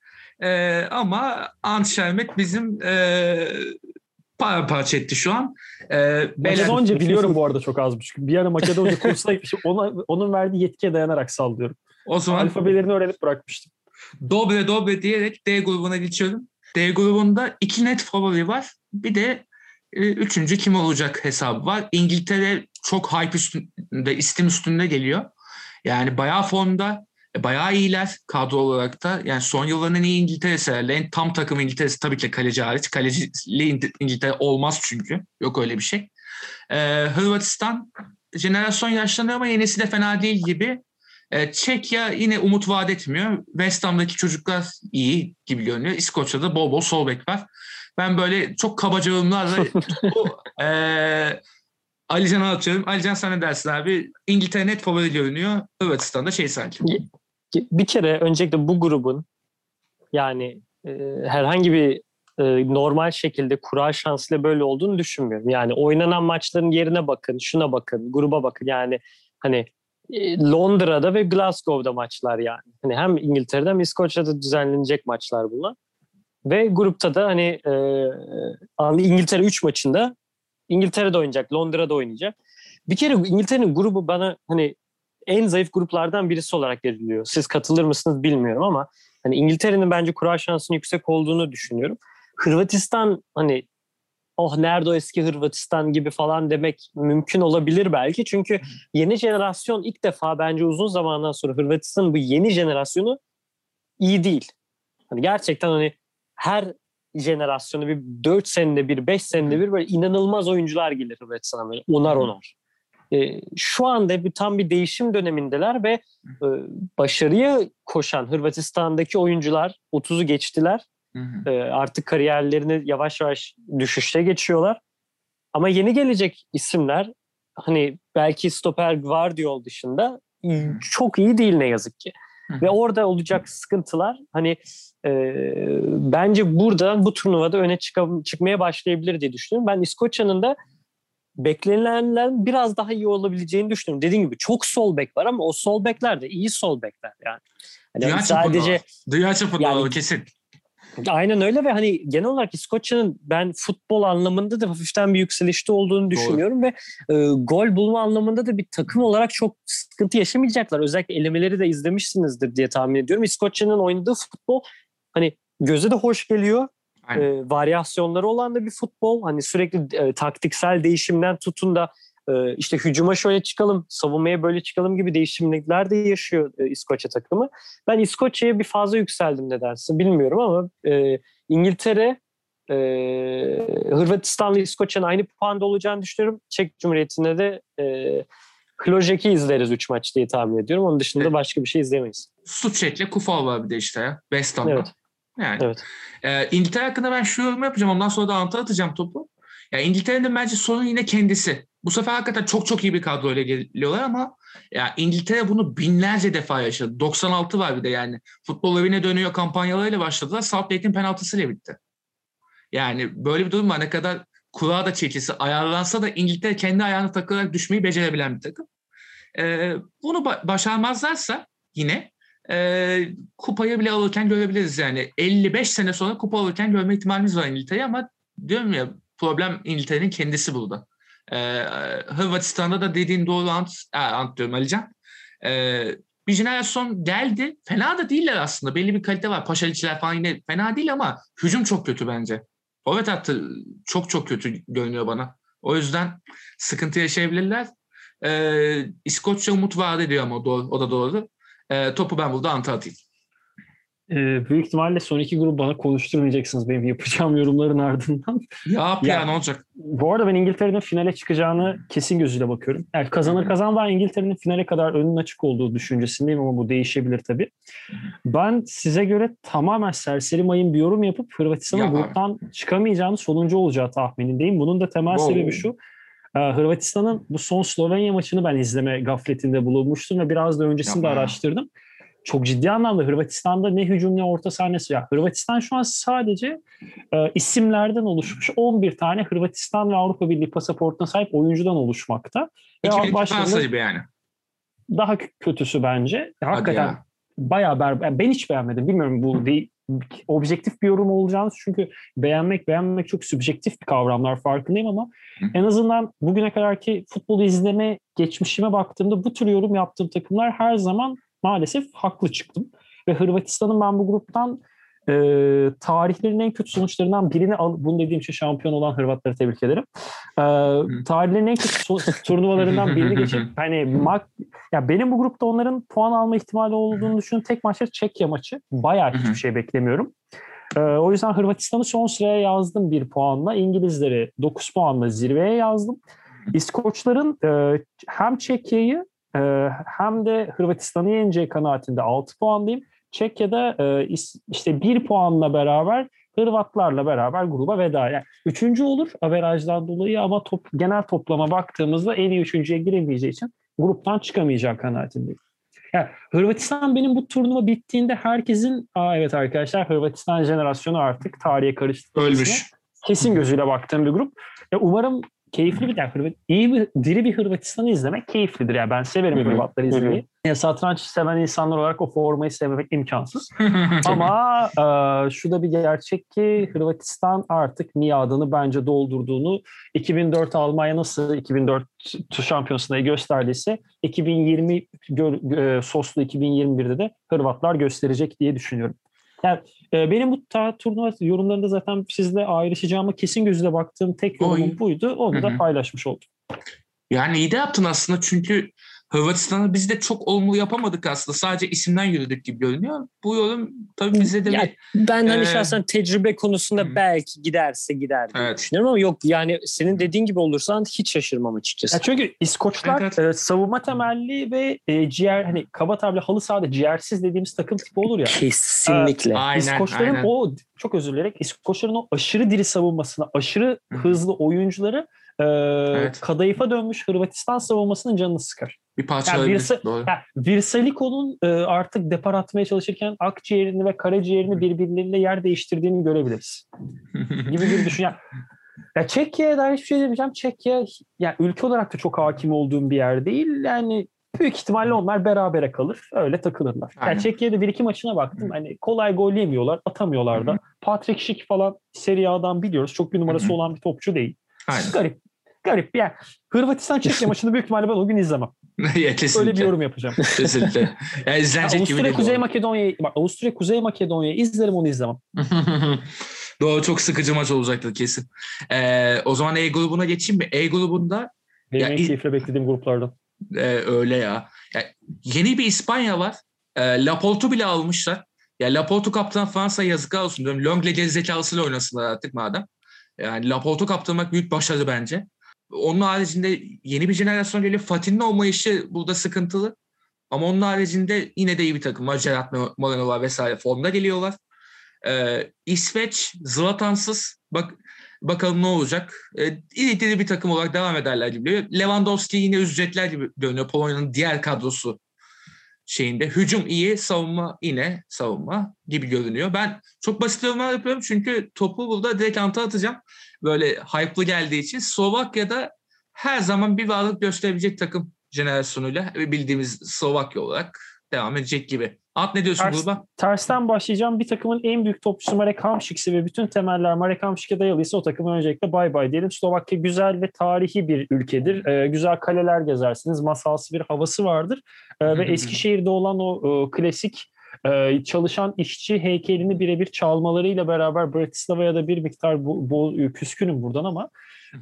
Ee, ama Antşermet bizim e, paramparça etti şu an. Ee, Makedonca biliyorum bu arada çok az buçuk. Bir ara Makedonca kursuna gitmiştim. Ona, onun verdiği yetkiye dayanarak sallıyorum. O zaman Alfabelerini öğrenip bırakmıştım. Dobre dobre diyerek D grubuna geçiyorum. D grubunda iki net favori var. Bir de e, üçüncü kim olacak hesabı var. İngiltere çok hype üstünde, istim üstünde geliyor. Yani bayağı formda, e, bayağı iyiler kadro olarak da. Yani son yılların en iyi İngiltere'si herhalde. En tam takım İngiltere'si tabii ki kaleci hariç. Kalecili İng- İngiltere olmaz çünkü. Yok öyle bir şey. Ee, Hırvatistan jenerasyon yaşlanıyor ama yenisi de fena değil gibi. Ee, Çekya yine umut vaat etmiyor. West Ham'daki çocuklar iyi gibi görünüyor. İskoçya'da bol bol sol bek var. Ben böyle çok kabaca yorumlarla eee Alican'a atıyorum. Alican sen ne dersin abi? İngiltere net favori görünüyor. Hırvatistan'da şey sanki. Bir kere öncelikle bu grubun yani e, herhangi bir e, normal şekilde kura şansıyla böyle olduğunu düşünmüyorum. Yani oynanan maçların yerine bakın, şuna bakın, gruba bakın. Yani hani e, Londra'da ve Glasgow'da maçlar yani. Hani hem İngiltere'de hem İskoçya'da düzenlenecek maçlar bunlar. Ve grupta da hani e, an- İngiltere 3 maçında İngiltere'de oynayacak, Londra'da oynayacak. Bir kere İngiltere'nin grubu bana hani en zayıf gruplardan birisi olarak veriliyor. Siz katılır mısınız bilmiyorum ama hani İngiltere'nin bence kura şansının yüksek olduğunu düşünüyorum. Hırvatistan hani oh nerede o eski Hırvatistan gibi falan demek mümkün olabilir belki. Çünkü yeni jenerasyon ilk defa bence uzun zamandan sonra Hırvatistan'ın bu yeni jenerasyonu iyi değil. Hani gerçekten hani her jenerasyonu bir 4 senede bir 5 senede bir böyle inanılmaz oyuncular gelir Hırvatistan'a böyle onar onar. Ee, şu anda bir tam bir değişim dönemindeler ve e, başarıya koşan Hırvatistan'daki oyuncular 30'u geçtiler. Hı hı. E, artık kariyerlerini yavaş yavaş düşüşte geçiyorlar. Ama yeni gelecek isimler hani belki stoper Guardiol dışında çok iyi değil ne yazık ki. Hı. Ve orada olacak sıkıntılar hani e, bence burada bu turnuvada öne çıka- çıkmaya başlayabilir diye düşünüyorum. Ben İskoçya'nın da beklenenden biraz daha iyi olabileceğini düşünüyorum. Dediğim gibi çok sol bek var ama o sol bekler de iyi sol bekler yani. Hani Dünya sadece çapında. Dünya çapında Yani- kesin. Aynen öyle ve hani genel olarak İskoçya'nın ben futbol anlamında da hafiften bir yükselişte olduğunu düşünüyorum ve e, gol bulma anlamında da bir takım olarak çok sıkıntı yaşamayacaklar. Özellikle elemeleri de izlemişsinizdir diye tahmin ediyorum. İskoçya'nın oynadığı futbol hani göze de hoş geliyor. E, varyasyonları olan da bir futbol. Hani sürekli e, taktiksel değişimden tutun da e, işte hücuma şöyle çıkalım, savunmaya böyle çıkalım gibi değişimlikler de yaşıyor e, İskoçya takımı. Ben İskoçya'ya bir fazla yükseldim nedense bilmiyorum ama e, İngiltere e, Hırvatistan'la İskoçya'nın aynı puanda olacağını düşünüyorum. Çek Cumhuriyeti'ne de e, Hlojek'i izleriz 3 maç diye tahmin ediyorum. Onun dışında evet. başka bir şey izleyemeyiz. Suçek'le Kufal var bir de işte ya. West Ham'da. Evet. Yani. Evet. E, İngiltere hakkında ben şu yorum yapacağım. Ondan sonra da Ant'a atacağım topu. Ya İngiltere'nin bence sorun yine kendisi. Bu sefer hakikaten çok çok iyi bir kadroyla geliyorlar ama ya İngiltere bunu binlerce defa yaşadı. 96 var bir de yani. Futbol evine dönüyor kampanyalarıyla başladılar. Southgate'in penaltısıyla bitti. Yani böyle bir durum var. Ne kadar kulağa da çekilse, ayarlansa da İngiltere kendi ayağını takılarak düşmeyi becerebilen bir takım. Ee, bunu ba- başarmazlarsa yine e, kupayı bile alırken görebiliriz yani. 55 sene sonra kupa alırken görme ihtimalimiz var İngiltere'yi ama diyorum ya problem İngiltere'nin kendisi burada. Ee, Hırvatistan'da da dediğin doğru ant, e, ant diyorum Alican. Ee, bir jenerasyon geldi. Fena da değiller aslında. Belli bir kalite var. Paşaliçiler falan yine fena değil ama hücum çok kötü bence. Forvet hattı çok çok kötü görünüyor bana. O yüzden sıkıntı yaşayabilirler. Ee, İskoçya umut vaat ediyor ama doğru, o da doğru. Ee, topu ben burada Ant'a atayım. Ee, büyük ihtimalle son iki grup bana konuşturmayacaksınız benim yapacağım yorumların ardından. Yap ya, ya ne olacak? Bu arada ben İngiltere'nin finale çıkacağını kesin gözüyle bakıyorum. Yani kazanır kazanmaz İngiltere'nin finale kadar önün açık olduğu düşüncesindeyim ama bu değişebilir tabii. Ben size göre tamamen serseri mayın bir yorum yapıp Hırvatistan'ın gruptan çıkamayacağını sonuncu olacağı tahminindeyim. Bunun da temel wow. sebebi şu. Ee, Hırvatistan'ın bu son Slovenya maçını ben izleme gafletinde bulunmuştum ve biraz da öncesinde Yapma. araştırdım çok ciddi anlamda Hırvatistan'da ne hücum ne orta sahnesi. Ya Hırvatistan şu an sadece e, isimlerden oluşmuş 11 tane Hırvatistan ve Avrupa Birliği pasaportuna sahip oyuncudan oluşmakta. 2002 gibi yani. Daha kötüsü bence. Hakikaten ya. bayağı ber ben hiç beğenmedim. Bilmiyorum bu değil objektif bir yorum olacağını çünkü beğenmek beğenmek çok subjektif bir kavramlar farkındayım ama Hı. en azından bugüne kadarki futbol izleme geçmişime baktığımda bu tür yorum yaptığım takımlar her zaman maalesef haklı çıktım. Ve Hırvatistan'ın ben bu gruptan e, tarihlerin en kötü sonuçlarından birini al, bunu dediğim için şampiyon olan Hırvatları tebrik ederim. E, tarihlerin en kötü so- turnuvalarından birini geçip hani mak ya benim bu grupta onların puan alma ihtimali olduğunu düşünün. Tek maçları Çekya maçı. Bayağı hiçbir şey beklemiyorum. E, o yüzden Hırvatistan'ı son sıraya yazdım bir puanla. İngilizleri 9 puanla zirveye yazdım. İskoçların e, hem Çekya'yı ee, hem de Hırvatistan'ı yeneceği kanaatinde 6 puandayım. Çekya'da e, işte 1 puanla beraber Hırvatlarla beraber gruba veda. Yani üçüncü olur averajdan dolayı ama top, genel toplama baktığımızda en iyi üçüncüye giremeyeceği için gruptan çıkamayacak kanaatindeyim. Yani Hırvatistan benim bu turnuva bittiğinde herkesin Aa evet arkadaşlar Hırvatistan jenerasyonu artık tarihe karıştı. Ölmüş. Kesin gözüyle baktığım bir grup. Ya umarım keyifli bir yani Hırvat, iyi bir diri bir Hırvatistan'ı izlemek keyiflidir. Yani ben severim Hırvatları izlemeyi. Yani satranç seven insanlar olarak o formayı sevmemek imkansız. Ama e, şu da bir gerçek ki Hırvatistan artık miadını bence doldurduğunu 2004 Almanya nasıl 2004 şampiyonasında gösterdiyse 2020 gör, e, soslu 2021'de de Hırvatlar gösterecek diye düşünüyorum. Yani e, benim bu ta, turnuva yorumlarında zaten sizle ayrışacağıma kesin gözüyle baktığım tek yorumum Oy. buydu. Onu Hı-hı. da paylaşmış oldum. Yani iyi de yaptın aslında çünkü Hırvatistan'a biz de çok olumlu yapamadık aslında. Sadece isimden yürüdük gibi görünüyor. Bu yorum tabii bize de yani bir... Ben hani e, şahsen tecrübe konusunda hı. belki giderse gider diye evet. düşünüyorum ama yok yani senin dediğin gibi olursan hiç şaşırmam açıkçası. Ya çünkü İskoçlar evet, evet. E, savunma temelli ve e, ciğer hani kaba tabirle halı sahada ciğersiz dediğimiz takım tipi olur ya. Kesinlikle. E, aynen, İskoçların aynen. o çok özür dilerim İskoçların o aşırı diri savunmasına, aşırı hı. hızlı oyuncuları e, evet. kadayıfa dönmüş Hırvatistan savunmasının canını sıkar. Bir parça yani Virsa, yani Virsaliko'nun e, artık depar atmaya çalışırken akciğerini ve karaciğerini birbirleriyle yer değiştirdiğini görebiliriz. gibi bir düşün. Yani, ya Çekya'ya dair hiçbir şey demeyeceğim. Çekya yani ülke olarak da çok hakim olduğum bir yer değil. Yani büyük ihtimalle onlar berabere kalır. Öyle takılırlar. Aynen. Yani Çekya'da bir iki maçına baktım. Hani kolay gol yemiyorlar, atamıyorlar da. Hı hı. Patrick Schick falan Serie A'dan biliyoruz. Çok bir numarası olan bir topçu değil. Aynen. Garip. Garip. Yani Hırvatistan Çekya maçını büyük ihtimalle ben o gün izlemem. ya, kesinlikle. Öyle bir yorum yapacağım. Kesinlikle. Ya, Yani izlenecek gibi Avusturya. Kuzey doğru. Makedonya'yı bak Avusturya Kuzey Makedonya'yı izlerim onu izlemem. Doğru çok sıkıcı maç olacaktır kesin. Ee, o zaman E grubuna geçeyim mi? E grubunda Benim Ya en keyifle beklediğim gruplardan. e, öyle ya. ya. Yeni bir İspanya var. E, Laporte'u bile almışlar. Ya Laporte'u kaptan Fransa yazıklar olsun diyorum. Longle gerizekalısıyla oynasınlar artık madem. Yani Laporte'u kaptırmak büyük başarı bence. Onun haricinde yeni bir jenerasyon geliyor. Fatih'in olmayışı burada sıkıntılı. Ama onun haricinde yine de iyi bir takım var. Gerard Moreno var vesaire formda geliyorlar. Ee, İsveç Zlatansız bak bakalım ne olacak. Ee, diri bir takım olarak devam ederler gibi. Lewandowski yine üzecekler gibi görünüyor. Polonya'nın diğer kadrosu şeyinde. Hücum iyi, savunma yine savunma gibi görünüyor. Ben çok basit yorumlar yapıyorum çünkü topu burada direkt anta atacağım. Böyle hype'lı geldiği için Slovakya'da her zaman bir varlık gösterebilecek takım jenerasyonuyla bildiğimiz Slovakya olarak devam edecek gibi. Ant ne diyorsun Ters- gruba? Tersten başlayacağım. Bir takımın en büyük topçusu Marek Hamšik'si ve bütün temeller Marek Hamšik'e dayalıysa o takıma öncelikle bay bay diyelim. Slovakya güzel ve tarihi bir ülkedir. Ee, güzel kaleler gezersiniz. Masalsı bir havası vardır. Ee, ve. Eskişehir'de olan o e, klasik e, çalışan işçi heykelini birebir çalmalarıyla beraber Bratislava'ya da bir miktar bu, bu, küskünüm buradan ama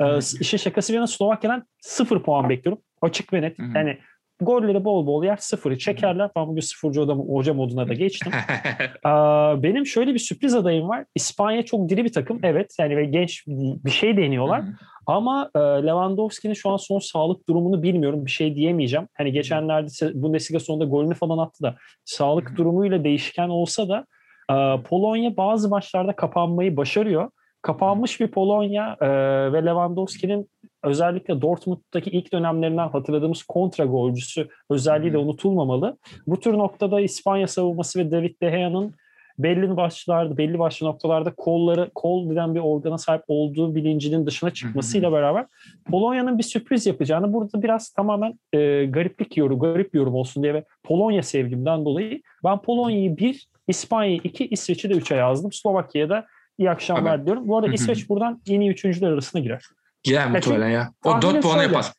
e, işin şakası bir yana Slovakya'dan sıfır puan bekliyorum. Açık ve net. Yani golleri bol bol yer sıfırı çekerler. Ben bugün sıfırcı hoca, hoca moduna da geçtim. Aa, benim şöyle bir sürpriz adayım var. İspanya çok diri bir takım. Evet yani ve genç bir şey deniyorlar. Ama e, Lewandowski'nin şu an son sağlık durumunu bilmiyorum. Bir şey diyemeyeceğim. Hani geçenlerde Bundesliga sonunda golünü falan attı da sağlık durumuyla değişken olsa da e, Polonya bazı maçlarda kapanmayı başarıyor. Kapanmış bir Polonya e, ve Lewandowski'nin özellikle Dortmund'daki ilk dönemlerinden hatırladığımız kontra golcüsü özelliği de unutulmamalı. Bu tür noktada İspanya savunması ve David De Gea'nın belli başlarda, belli başlı noktalarda kolları, kol denen bir organa sahip olduğu bilincinin dışına çıkmasıyla beraber Polonya'nın bir sürpriz yapacağını burada biraz tamamen e, gariplik yorum, garip yorum olsun diye ve Polonya sevgimden dolayı ben Polonya'yı bir, İspanya'yı iki, İsveç'i de üçe yazdım. Slovakya'ya da iyi akşamlar Tabii. diliyorum. Bu arada. İsveç buradan en iyi üçüncüler arasına girer. Girer muhtemelen ya. O tahminim 4 puanı yapar.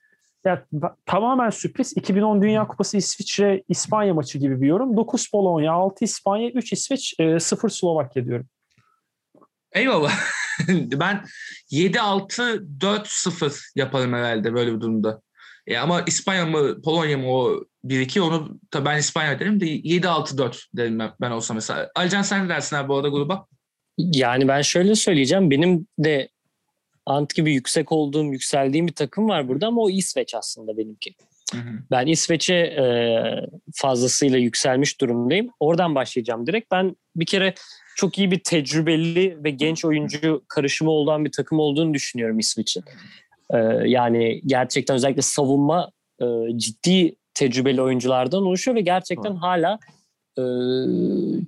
Ya, tamamen sürpriz. 2010 Dünya Kupası İsviçre İspanya maçı gibi bir yorum. 9 Polonya, 6 İspanya, 3 İsveç, e, 0 Slovakya diyorum. Eyvallah. ben 7-6-4-0 yaparım herhalde böyle bir durumda. E ama İspanya mı Polonya mı o 1-2 onu tabii ben İspanya derim de 7-6-4 derim ben, ben olsam mesela. Alican sen ne dersin abi bu arada gruba? Yani ben şöyle söyleyeceğim. Benim de Ant gibi yüksek olduğum, yükseldiğim bir takım var burada ama o İsveç aslında benimki. Ben İsveç'e e, fazlasıyla yükselmiş durumdayım. Oradan başlayacağım direkt. Ben bir kere çok iyi bir tecrübeli ve genç oyuncu karışımı olan bir takım olduğunu düşünüyorum İsveç'in. E, yani gerçekten özellikle savunma e, ciddi tecrübeli oyunculardan oluşuyor ve gerçekten hala e,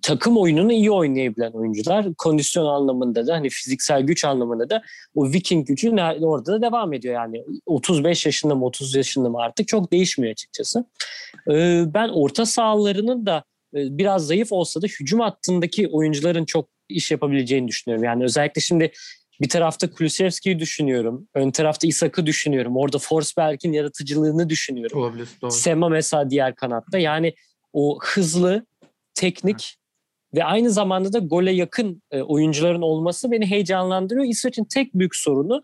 takım oyununu iyi oynayabilen oyuncular. Kondisyon anlamında da hani fiziksel güç anlamında da o Viking gücü orada da devam ediyor yani. 35 yaşında mı 30 yaşında mı artık çok değişmiyor açıkçası. E, ben orta sahalarının da e, biraz zayıf olsa da hücum hattındaki oyuncuların çok iş yapabileceğini düşünüyorum. Yani özellikle şimdi bir tarafta Kulusevski'yi düşünüyorum. Ön tarafta Isak'ı düşünüyorum. Orada Forsberg'in yaratıcılığını düşünüyorum. Olabilir. Doğru. Sema mesela diğer kanatta. Yani o hızlı, teknik ve aynı zamanda da gole yakın e, oyuncuların olması beni heyecanlandırıyor. İsveç'in tek büyük sorunu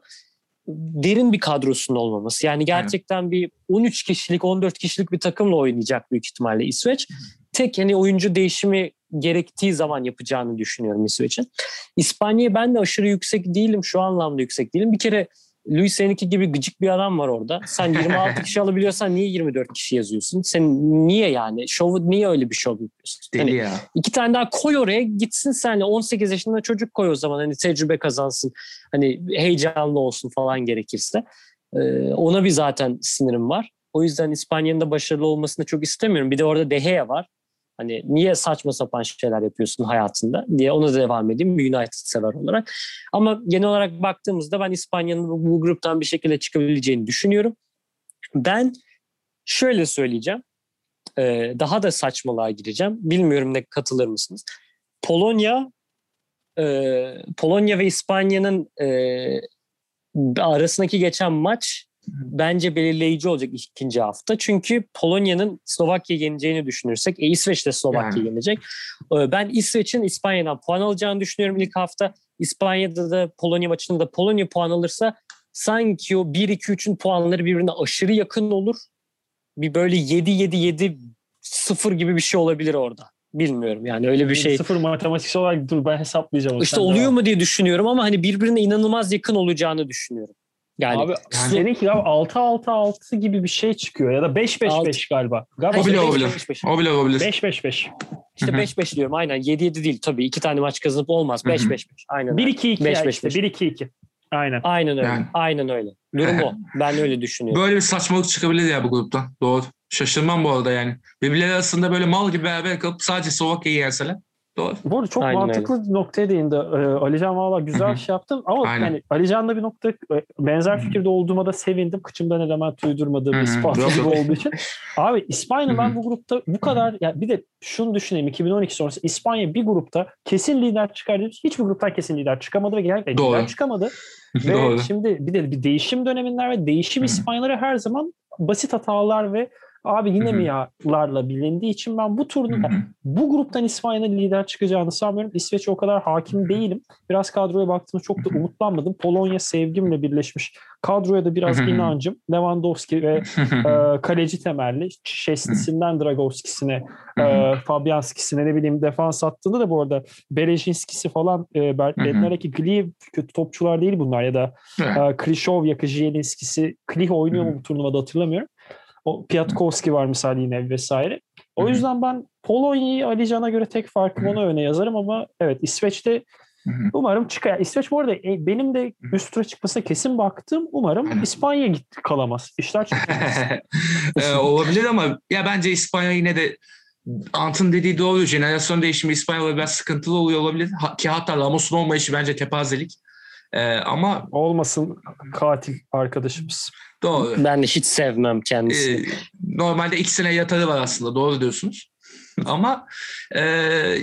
derin bir kadrosunun olmaması. Yani gerçekten bir 13 kişilik, 14 kişilik bir takımla oynayacak büyük ihtimalle İsveç. Tek hani oyuncu değişimi gerektiği zaman yapacağını düşünüyorum İsveç'in. İspanya'ya ben de aşırı yüksek değilim. Şu anlamda yüksek değilim. Bir kere Luis Enrique gibi gıcık bir adam var orada. Sen 26 kişi alabiliyorsan niye 24 kişi yazıyorsun? Sen niye yani? Şovu niye öyle bir şov yapıyorsun? Deli Hani ya. iki tane daha koy oraya gitsin senle 18 yaşında çocuk koy o zaman hani tecrübe kazansın hani heyecanlı olsun falan gerekirse Ee, ona bir zaten sinirim var o yüzden İspanya'nın da başarılı olmasını çok istemiyorum bir de orada De Gea var hani niye saçma sapan şeyler yapıyorsun hayatında diye ona da devam edeyim United sever olarak ama genel olarak baktığımızda ben İspanya'nın bu gruptan bir şekilde çıkabileceğini düşünüyorum ben şöyle söyleyeceğim e, daha da saçmalığa gireceğim. Bilmiyorum ne katılır mısınız? Polonya e, Polonya ve İspanya'nın e, arasındaki geçen maç bence belirleyici olacak ikinci hafta. Çünkü Polonya'nın Slovakya'yı yeneceğini düşünürsek, e, İsveç de Slovakya'yı Yani. yenecek. E, ben İsveç'in İspanya'dan puan alacağını düşünüyorum ilk hafta. İspanya'da da Polonya maçında Polonya puan alırsa sanki o 1-2-3'ün puanları birbirine aşırı yakın olur. Bir böyle 7-7-7-0 gibi bir şey olabilir orada. Bilmiyorum yani öyle bir şey. Sıfır matematiksel olarak dur ben hesaplayacağım. İşte oluyor devam. mu diye düşünüyorum ama hani birbirine inanılmaz yakın olacağını düşünüyorum. Yani Abi Slo- seninki galiba 6-6-6 gibi bir şey çıkıyor ya da 5-5-5 galiba. Galiba O bile beş- olabilir. beş- beş. O bile olabilir. 5-5-5. İşte Hı hı. 5-5 diyorum aynen. 7-7 değil tabii. iki tane maç kazanıp olmaz. Hı hı. 5-5-5. Aynen. öyle. 1-2-2 Beş, ya işte. beş. 1-2-2. Aynen. Aynen öyle. Yani. Aynen öyle. Durum o. Ben öyle düşünüyorum. Böyle bir saçmalık çıkabilir ya bu gruptan. Doğru. Şaşırmam bu arada yani. Birbirleri arasında böyle mal gibi beraber kalıp sadece Slovakya'yı yenseler. Doğru. Bu arada çok Aynen mantıklı bir noktaya değindi. Ee, Alican valla güzel Hı hı. bir şey yaptın ama Aynen. yani Alican'la bir nokta e, benzer fikirde olduğuma da sevindim. Kıçımdan element uydurmadığım bir yok. olduğu için. Abi İspanya'nın Hı ben bu grupta bu kadar ya bir de şunu düşüneyim 2012 sonrası İspanya bir grupta kesin lider çıkar demiş. Hiçbir gruptan kesin lider çıkamadı ve genellikle Doğru. lider çıkamadı. Ve Doğru. şimdi bir de bir değişim döneminden ve değişim Hı. İspanyolları her zaman basit hatalar ve abi yine mi yalarla bilindiği için ben bu turnuva bu gruptan İspanya'nın lider çıkacağını sanmıyorum. İsveç'e o kadar hakim değilim. Biraz kadroya baktığımda çok da umutlanmadım. Polonya sevgimle birleşmiş. Kadroya da biraz inancım. Lewandowski ve e, kaleci temelli. Şestisinden Dragovski'sine, e, Fabianski'sine ne bileyim defans hattında da bu arada Berejinski'si falan e. Bednarek, Gliev kötü topçular değil bunlar ya da e, Krishov, Yakıcielinski'si Klih oynuyor mu bu turnuvada hatırlamıyorum. O Piatkowski var misal yine vesaire. O Hı hı. yüzden ben Polonya'yı Ali Can'a göre tek farkım ona öne yazarım ama evet İsveç'te Hı hı. umarım çıkar. İsveç bu arada e, benim de üst tura çıkmasına kesin baktım. Umarım Aynen. İspanya git kalamaz. İşler çok Ee, olabilir ama ya bence İspanya yine de Ant'ın dediği doğru. Jenerasyon değişimi İspanya'da biraz sıkıntılı oluyor olabilir. Ha- ki hatta Ramos'un olmayışı bence tepazelik. Ee, ama olmasın katil arkadaşımız. Doğru. Ben de hiç sevmem kendisini. Ee, normalde iki sene yatarı var aslında. Doğru diyorsunuz. Ama e,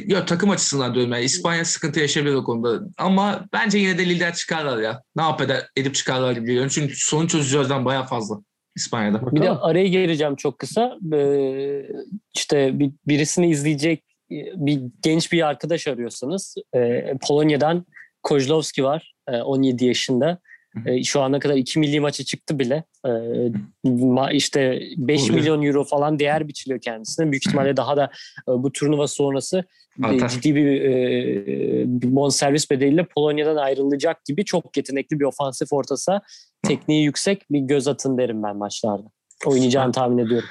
yok, takım açısından diyorum. Yani İspanya sıkıntı yaşayabilir o konuda. Ama bence yine de lider çıkarlar ya. Ne yap eder, edip çıkarlar gibi geliyor. Çünkü sorun çözücülerden bayağı fazla İspanya'da. Bir de Bakalım. araya gireceğim çok kısa. Ee, işte bir, birisini izleyecek bir genç bir arkadaş arıyorsanız e, Polonya'dan Kozlowski var. e, 17 yaşında. E, şu ana kadar 2 milli maça çıktı bile. E, işte 5 Oluyor. milyon euro falan değer biçiliyor kendisine. Büyük ihtimalle daha da e, bu turnuva sonrası e, Artar. ciddi bir, e, bir bonservis bedeliyle Polonya'dan ayrılacak gibi çok yetenekli bir ofansif orta saha. Tekniği yüksek bir göz atın derim ben maçlarda. Oynayacağını tahmin ediyorum.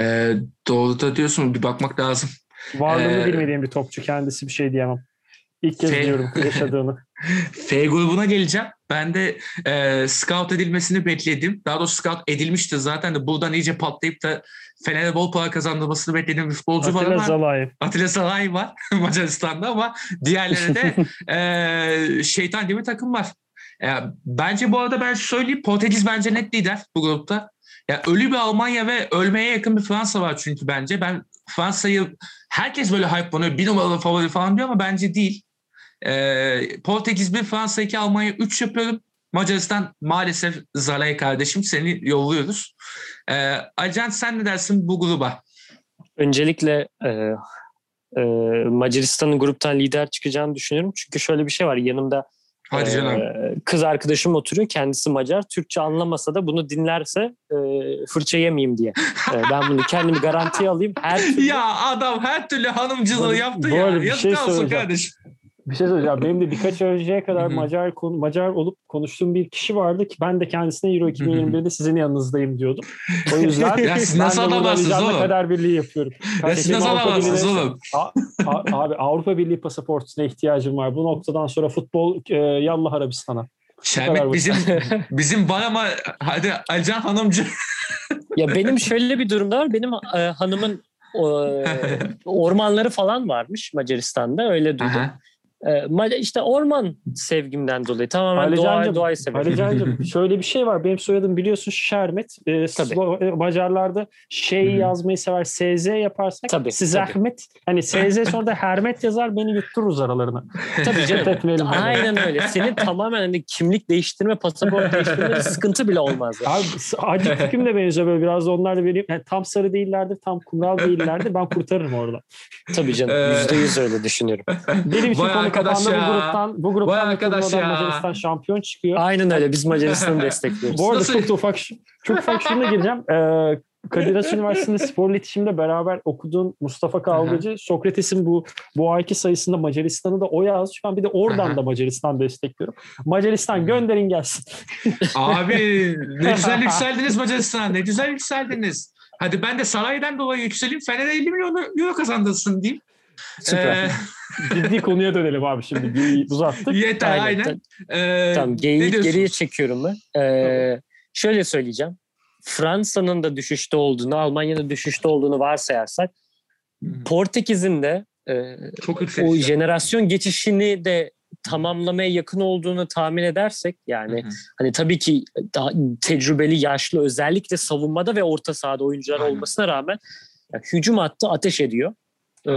Ee, doğru da diyorsun. Bir bakmak lazım. Varlığını Ee, bilmediğim bir topçu kendisi bir şey diyemem. İlk kez Şey- biliyorum yaşadığını. F grubuna geleceğim. Ben de e, scout edilmesini bekledim. Daha doğrusu scout edilmişti zaten de buradan iyice patlayıp da Fener'e bol para kazandırmasını beklediğim bir futbolcu var Atilla ama Zalai. Atilla Salay var Macaristan'da ama diğerleri de e, şeytan gibi takım var. E, bence bu arada ben söyleyeyim Portekiz bence net lider bu grupta. Ya ölü bir Almanya ve ölmeye yakın bir Fransa var çünkü bence. Ben Fransa'yı herkes böyle hype'lanıyor. Bir numaralı favori falan diyor ama bence değil. E, Portekiz 1, Fransa 2, Almanya 3 yapıyorum. Macaristan maalesef Zalay kardeşim seni yolluyoruz. E, Acan sen ne dersin bu gruba? Öncelikle e, e, Macaristan'ın gruptan lider çıkacağını düşünüyorum. Çünkü şöyle bir şey var. Yanımda Hadi e, canım. kız arkadaşım oturuyor. Kendisi Macar. Türkçe anlamasa da bunu dinlerse e, fırça yemeyeyim diye. E, ben bunu kendimi garantiye alayım. Her türlü Ya adam her türlü hanımcılığı Bu- yaptı bu ya. bir Yazık şey olsun kardeşim. Bir şey söyleyeceğim. Benim de birkaç önceye kadar. Macar konu, Macar olup konuştuğum bir kişi vardı ki ben de kendisine Euro 2021'de sizin yanınızdayım diyordum. O yüzden Ya siz ben nasıl de burada adamlarsınız Alican'la oğlum? kader birliği yapıyorum. Ya siz Kardeşim, nasıl Avrupa adamlarsınız Birliği'ne- oğlum? A- abi Avrupa Birliği pasaportuna ihtiyacım var. Bu noktadan sonra futbol e, yallah Arabistan'a. kadar Şerbet bizim bizim var ama hadi Alican hanımcı. Ya benim şöyle bir durumda var. Benim e, hanımın e, ormanları falan varmış Macaristan'da. Öyle duydum. Aha. E, işte orman sevgimden dolayı tamamen doğa, doğayı severim. Ali Can'cığım şöyle bir şey var. Benim soyadım biliyorsun Şermet. Ee, Slo- Macarlarda şey yazmayı sever. SZ yaparsak tabii, siz tabii. Ahmet. Hani SZ sonra da Hermet yazar beni yuttururuz aralarına. Tabii canım. Aynen öyle. Senin tamamen hani kimlik değiştirme, pasaport değiştirme sıkıntı bile olmaz. Yani. Abi acı tipim de benziyor böyle biraz da onlar da benim. Yani tam sarı değillerdir, tam kumral değillerdir. Ben kurtarırım orada. Tabii canım. Ee, Yüzde yüz öyle düşünüyorum. Benim için konu kapandı bu gruptan. Bu gruptan arkadaş ya. Macaristan şampiyon çıkıyor. Aynen öyle. Biz Macaristan'ı destekliyoruz. bu arada çok ufak çok ufak şuna gireceğim. Ee, Kadir Has Üniversitesi'nde spor iletişimde beraber okuduğun Mustafa Kavgacı Sokrates'in bu bu ayki sayısında Macaristan'ı da o yazmış. Ben bir de oradan da Macaristan destekliyorum. Macaristan gönderin gelsin. Abi ne güzel yükseldiniz Macaristan. Ne güzel yükseldiniz. Hadi ben de saraydan dolayı yükseleyim. Fener'e 50 milyon euro kazandırsın diyeyim. Süper. Ee, Ciddi konuya dönelim abi şimdi. Bir uzattık. Yeter aynen. aynen. Ee, tamam geyiği geriye çekiyorum ben. Ee, şöyle söyleyeceğim. Fransa'nın da düşüşte olduğunu, Almanya'nın düşüşte olduğunu varsayarsak Portekiz'in de e, Çok o jenerasyon geçişini de tamamlamaya yakın olduğunu tahmin edersek yani hı hı. hani tabii ki daha tecrübeli yaşlı özellikle savunmada ve orta sahada oyuncular Aynen. olmasına rağmen yani hücum hattı ateş ediyor. Ee,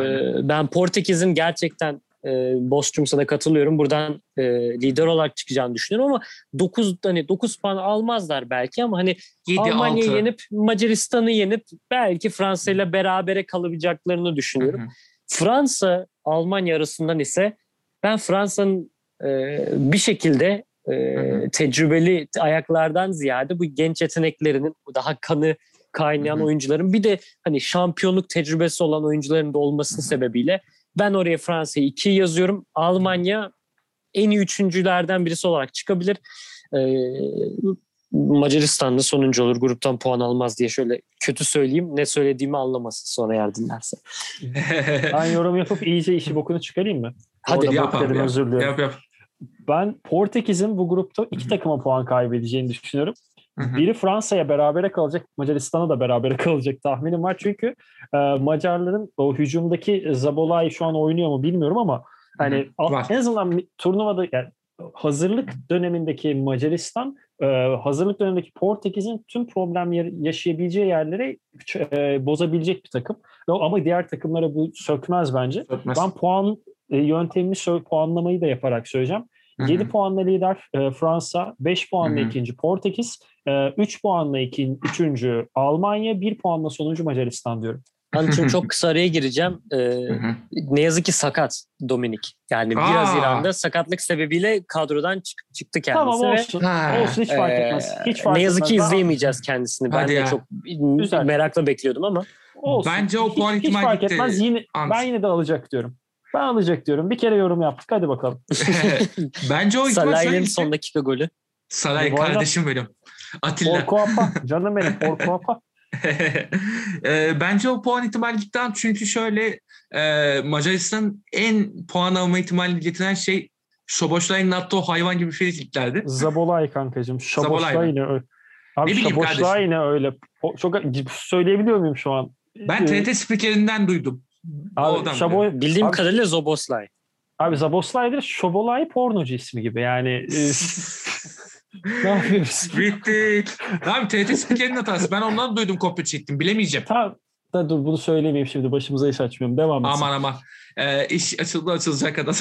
ben Portekiz'in gerçekten e, Bostrums'a da katılıyorum. Buradan e, lider olarak çıkacağını düşünüyorum ama 9 hani 9 puan almazlar belki ama hani Almanya'yı yenip Macaristan'ı yenip belki Fransa ile berabere kalabileceklerini düşünüyorum. Hı hı. Fransa Almanya arasından ise ben Fransa'nın e, bir şekilde e, tecrübeli ayaklardan ziyade bu genç yeteneklerinin daha kanı kaynayan oyuncuların bir de hani şampiyonluk tecrübesi olan oyuncuların da olmasının sebebiyle ben oraya Fransa'yı 2 yazıyorum. Almanya en iyi üçüncülerden birisi olarak çıkabilir. Ee, Macaristan da sonuncu olur. Gruptan puan almaz diye şöyle kötü söyleyeyim. Ne söylediğimi anlamasın sonra eğer dinlerse. ben yorum yapıp iyice işi bokunu çıkarayım mı? Hadi Orada yap abi. Özür diliyorum. Yap yap. Ben Portekiz'in bu grupta iki takıma puan kaybedeceğini düşünüyorum. Biri Fransa'ya berabere kalacak, Macaristan'a da berabere kalacak tahminim var. Çünkü e, Macarların o hücumdaki Zabolay şu an oynuyor mu bilmiyorum ama hani Var. en azından turnuvada yani hazırlık dönemindeki Macaristan, e, hazırlık dönemindeki Portekiz'in tüm problemleri yaşayabileceği yerlere e, bozabilecek bir takım. Ama diğer takımlara bu sökmez bence. Sökmez. Ben puan e, yöntemini puanlamayı da yaparak söyleyeceğim. Hı-hı. 7 puanla lider e, Fransa, 5 puanla Hı-hı. ikinci Portekiz, e, 3 puanla ikinci, üçüncü Almanya, 1 puanla sonuncu Macaristan diyorum. Ben şimdi çok kısa araya gireceğim. Ee, ne yazık ki sakat Dominik. Yani 1 Haziran'da sakatlık sebebiyle kadrodan çık- çıktı kendisi. Tamam olsun. Ve, olsun hiç fark etmez. Hiç fark ne yazık etmez. ki izleyemeyeceğiz kendisini. Ben Hadi de ya. çok Güzel. merakla bekliyordum ama. Olsun. Bence o puan hiç, hiç fark etmez. Yine, ben yine de alacak diyorum. Ben alacak diyorum. Bir kere yorum yaptık. Hadi bakalım. Bence o Salah'ın son dakika golü. Saray kardeşim benim. Atilla. Porcoapa. Canım benim. Porcoapa. e, bence o puan ihtimali gitti çünkü şöyle e, Macaristan en puan alma ihtimalini getiren şey Şoboşlay'ın attığı o hayvan gibi frikiklerdi. Zabolay kankacığım. Şoboşlay yine öyle. Abi Şoboşlay yine öyle. Çok söyleyebiliyor muyum şu an? Ben TRT spikerinden duydum. Abi, Şabo, bildiğim abi, kadarıyla Zoboslay. Abi Zaboslay'dır. Şobolay pornocu ismi gibi. Yani e, ne yapıyoruz? Bittik. Abi TRT spikerinin hatası. Ben ondan duydum kopya çektim. Bilemeyeceğim. Tamam. Da dur bunu söylemeyeyim şimdi. Başımıza iş açmıyorum. Devam et. Aman aman. Ee, iş açıldı açılacak kadar.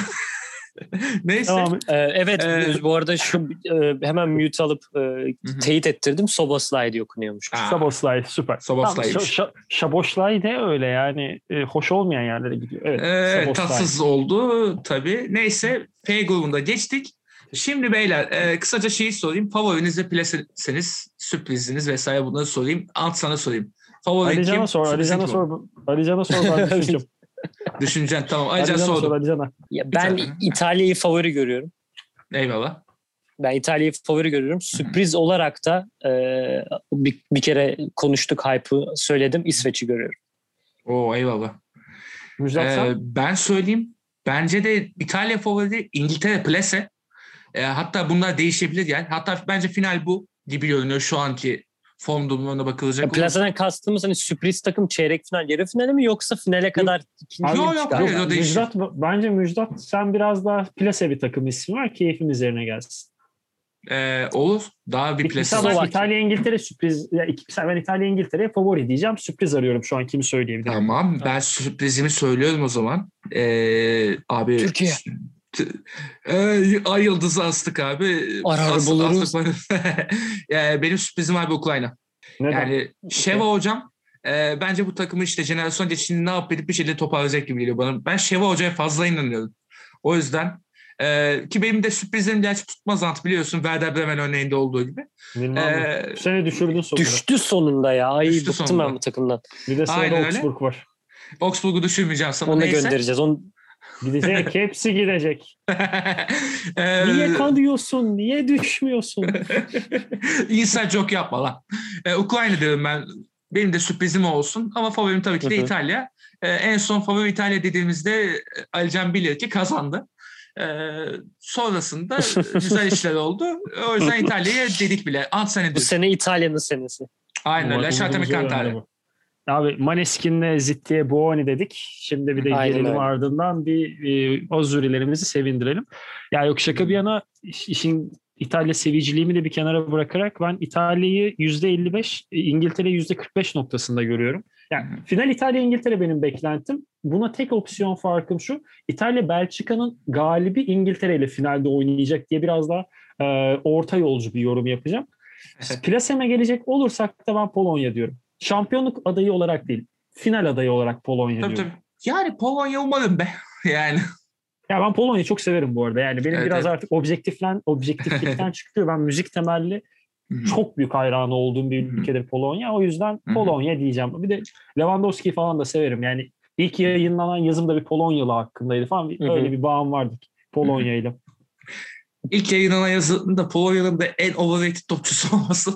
Neyse. Tamam. Ee, evet ee, bu arada şu e, hemen mute alıp e, teyit ettirdim. Soboslay diye okunuyormuş. Soboslay süper. Soboslay. Tamam, ş- Şaboşlay de öyle yani e, hoş olmayan yerlere gidiyor. Evet. Ee, tatsız oldu tabii. Neyse P grubunda geçtik. Şimdi beyler e, kısaca şeyi sorayım. Favoriniz ve pleseniz sürpriziniz vesaire bunları sorayım. Alt sana sorayım. Favori Ali Can'a sor. Ali Can'a sor. Ali Can'a sor. Ben düşüneceğim. Düşüneceksin tamam. Alican sordum. Ya ben İtalya'yı favori görüyorum. Eyvallah. Ben İtalya'yı favori görüyorum. Sürpriz olarak da e, bir, bir kere konuştuk hype'ı söyledim. İsveç'i görüyorum. Oo eyvallah. Ee, ben söyleyeyim. Bence de İtalya favori İngiltere plase. E, hatta bunlar değişebilir yani. Hatta bence final bu gibi görünüyor şu anki form durumuna bakılacak. Ya, plaseden kastımız hani sürpriz takım çeyrek final, yarı finale mi yoksa finale kadar ikinci Yok, yok, o değişir. Müjdat, bence Müjdat sen biraz daha plase bir takım ismi var. Keyfim üzerine gelsin. Ee, olur. Daha bir ben Slovakya. İtalya İngiltere sürpriz. Ya, iki- ben İtalya İngiltere'ye favori diyeceğim. Sürpriz arıyorum şu an kimi söyleyebilirim. Tamam. Ben sürprizimi söylüyorum o zaman. Ee, abi Türkiye. Ee, ay yıldızı astık abi. Arar As- buluruz. astık- yani benim sürprizim abi Ukrayna. Neden? Yani Şeva hocam e, bence bu takımı işte jenerasyon geçişini ne yapıp edip bir şekilde toparlayacak gibi geliyor bana. Ben Şeva hocaya fazla inanıyorum. O yüzden e, ki benim de sürprizlerim gerçi tutmaz Ant biliyorsun Werder Bremen örneğinde olduğu gibi. Bilmem Ee? Bu sene düşürdün sonunda. Düştü sonunda ya. Ay Düştü bıktım sonunda. ben bu takımdan. Bir de sırada Aynen öyle. Augsburg var. Augsburg'u düşürmeyeceğim sana Onu da neyse. göndereceğiz. Onu Gidecek. hepsi gidecek. Ee, Niye kalıyorsun? Niye düşmüyorsun? İnsan çok yapma lan. Ee, Ukrayna diyorum ben. Benim de sürprizim olsun. Ama favorim tabii ki de. İtalya. Ee, en son favori İtalya dediğimizde e, Alican bilir ki kazandı. Ee, sonrasında güzel işler oldu. O yüzden İtalya'ya dedik bile. Ant sene bu sene İtalya'nın senesi. Aynen. Cantare. oynadı bu. Abi Maneskin'le Zitti'ye Buoni dedik. Şimdi bir de Aynen gelelim öyle. ardından bir e, Ozurilerimizi sevindirelim. Ya yok şaka bir yana iş- işin İtalya seviciliğimi de bir kenara bırakarak ben İtalya'yı %55, e, İngiltere'yi %45 noktasında görüyorum. Yani hı. final İtalya İngiltere benim beklentim. Buna tek opsiyon farkım şu. İtalya Belçika'nın galibi İngiltere ile finalde oynayacak diye biraz daha e, orta yolcu bir yorum yapacağım. Plaseme gelecek olursak da ben Polonya diyorum. Şampiyonluk adayı olarak değil, final adayı olarak Polonya Tabii diyorum. tabii. Yani Polonya umarım be. Yani. Ya ben Polonya'yı çok severim bu arada. Yani benim Evet, biraz evet. artık objektiflen objektiflikten çıkıyor. Ben müzik temelli çok büyük hayranı olduğum bir ülkedir Polonya. O yüzden. Polonya diyeceğim. Bir de Lewandowski falan da severim. Yani ilk yayınlanan yazımda bir Polonyalı hakkındaydı falan. Bir-. Öyle bir bağım vardı Polonya ile. İlk yayınlanan yazında Polonya'nın da en overrated topçusu olması.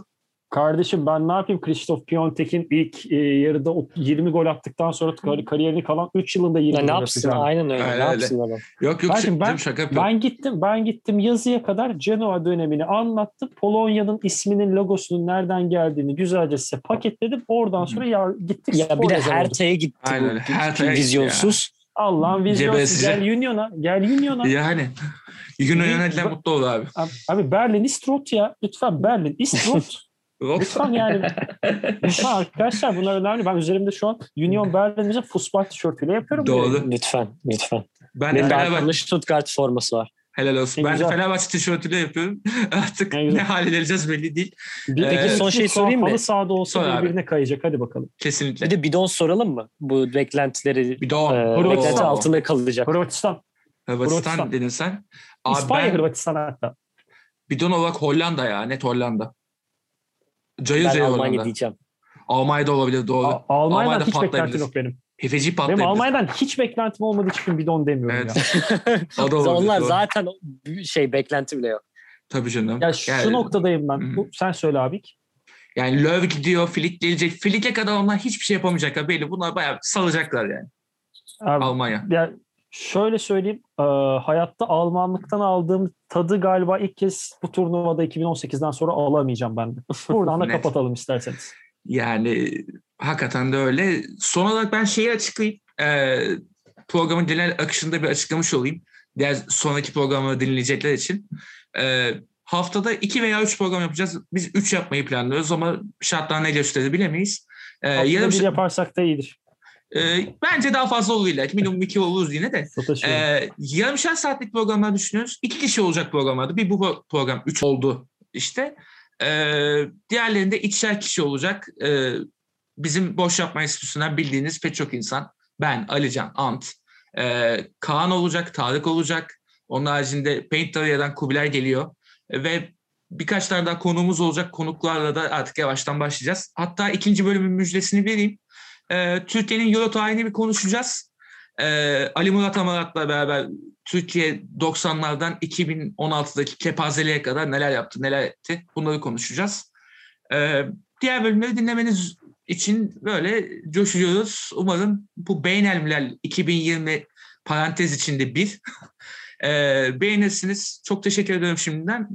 Kardeşim ben ne yapayım Krzysztof Piontek'in ilk e, yarıda o 20 gol attıktan sonra kar- kariyerini kalan 3 yılında 20 Ya ne gol yapsın? atacağım. Aynen öyle. Aynen ne öyle. yapsın adam? Yok yok Belki şaka, ben- şaka yapıyorum. Ben gittim ben gittim yazıya kadar Genoa dönemini anlattım. Polonya'nın isminin logosunun nereden geldiğini güzelce size paketledim. Oradan sonra ya gittik Ya bir de. Herta'ya gitti Aynen öyle. gitti vizyonsuz. Allah'ın vizyonu Cebelsiz. gel Union'a gel Union'a. Yani. İyi, yönetilen mutlu olur abi. Abi, abi Berlin Istrot ya. Lütfen Berlin Istrot. Lütfen yani. Lütfen arkadaşlar bunlar önemli. Ben üzerimde şu an Union Berlin'in futbol tişörtüyle yapıyorum. Doğru. Lütfen, lütfen. Ben de Benim de Fenerbahçe, Stuttgart forması var. helal olsun. Ne Ben de güzel. Fenerbahçe tişörtüyle yapıyorum. Artık Ne ne, hale geleceğiz belli değil. Bir, Peki, iki, son şeyi sorayım mı? Halı sahada olsa Sor abi. birbirine kayacak. Hadi bakalım. Kesinlikle. Bir de bidon soralım mı? Bu beklentileri bir de o. e, Hırvatistan. beklenti altında kalacak. Hırvatistan Hırvatistan. dedin sen. Abi İspanya ben Hırvatistan hatta. bidon olarak Hollanda ya. Net Hollanda. Cayır Ben cayır Almanya Hollanda. diyeceğim. Almanya'da olabilir doğru. A- Almanya'dan Almanya'da hiç beklentim yok benim. Hefeci Benim patlayabilir. Almanya'dan hiç beklentim olmadığı için bidon demiyorum Evet. ya. O da olabilir, Onlar doğru. zaten şey beklenti bile yok. Tabii canım. Ya şu Yani- noktadayım ben. Hı. Bu, sen söyle abi. Yani Löw gidiyor, Flick gelecek. Flick'e kadar onlar hiçbir şey yapamayacaklar belli. Bunlar bayağı salacaklar yani. Abi, Almanya. ya şöyle söyleyeyim. e, hayatta Almanlıktan aldığım tadı galiba ilk kez bu turnuvada 2018'den sonra alamayacağım ben de. Buradan da kapatalım isterseniz. Yani hakikaten de öyle. Son olarak ben şeyi açıklayayım. Ee, programın genel akışında bir açıklamış olayım. Diğer sonraki programları dinleyecekler için. Ee, haftada iki veya üç program yapacağız. Biz üç yapmayı planlıyoruz ama şartlar ne gösterir bilemeyiz. Haftada yarım, bir yaparsak da iyidir. E, bence daha fazla olur illa. Minimum iki oluruz yine de. Sataşıyorum. Ee, yarımşar saatlik programlar düşünüyoruz. İki kişi olacak programlarda. Bir bu program üç oldu işte. Ee, diğerlerinde ikişer kişi olacak. Ee, bizim Boş Yapma Enstitüsü'nden bildiğiniz pek çok insan. Ben, Alican, Ant, ee, Kaan olacak, Tarık olacak. Onun haricinde Paint Area'dan Kubilay geliyor. Ve birkaç tane daha konuğumuz olacak. Konuklarla da artık yavaştan başlayacağız. Hatta ikinci bölümün müjdesini vereyim. Ee, Türkiye'nin Euro tarihini bir konuşacağız. Ee, Ali Murat Amarat'la beraber Türkiye 90'lardan 2016'daki kepazeliğe kadar neler yaptı, neler etti bunları konuşacağız. Ee, diğer bölümleri dinlemeniz için böyle coşuyoruz. Umarım bu Beynelmiler 2020 parantez içinde bir Ee, beğenirsiniz. Çok teşekkür ediyorum şimdiden.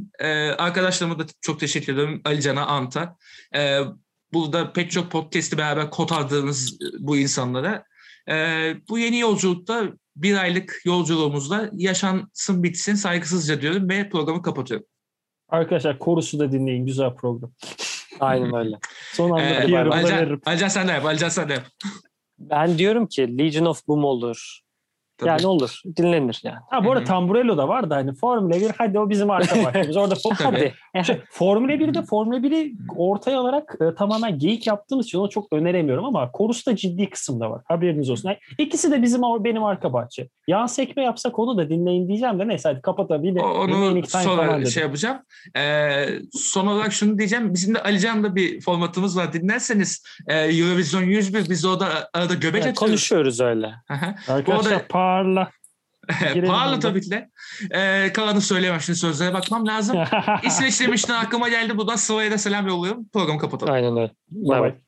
Arkadaşlarıma da çok teşekkür ediyorum. Ali Can'a, Anta. Burada pek çok podcast'i beraber kotardığınız bu insanlara. Ee, bu yeni yolculukta bir aylık yolculuğumuzda yaşansın bitsin saygısızca diyorum ve programı kapatıyorum. Arkadaşlar korusu da dinleyin. Güzel program. Aynen öyle. Son anda Ee, da Alican, veririm. Alican sen de yap. Alican sen de yap. Ben diyorum ki Legion of Boom olur. Tabii. Yani olur. Dinlenir yani. Ha bu arada Hı hı. Tamburello da var da hani Formula 1 hadi o bizim arka bahçemiz. Orada. Hadi. Şey, Formula 1'de Formula 1'i ortaya alarak e, tamamen geyik yaptığımız için onu çok öneremiyorum ama Korus da ciddi kısımda var. Haberiniz olsun. Yani ikisi de bizim benim arka bahçe. Yağ sekme yapsak onu da dinleyin diyeceğim de neyse hadi kapatalım. Yine O- remaining Onu dedim. şey yapacağım. Ee, son olarak şunu diyeceğim. Bizim de Alican'da bir formatımız var. Dinlerseniz e, Eurovision 101 biz orada arada göbek Yani atıyoruz. konuşuyoruz öyle. Arkadaşlar parla. Burada. tabii ki de. Ee, kalanı söyleyemem. Şimdi sözlere bakmam lazım. İsveç demiştin aklıma geldi. Buradan Sıva'ya da selam yolluyorum. Programı kapatalım. Aynen öyle. Bye bye.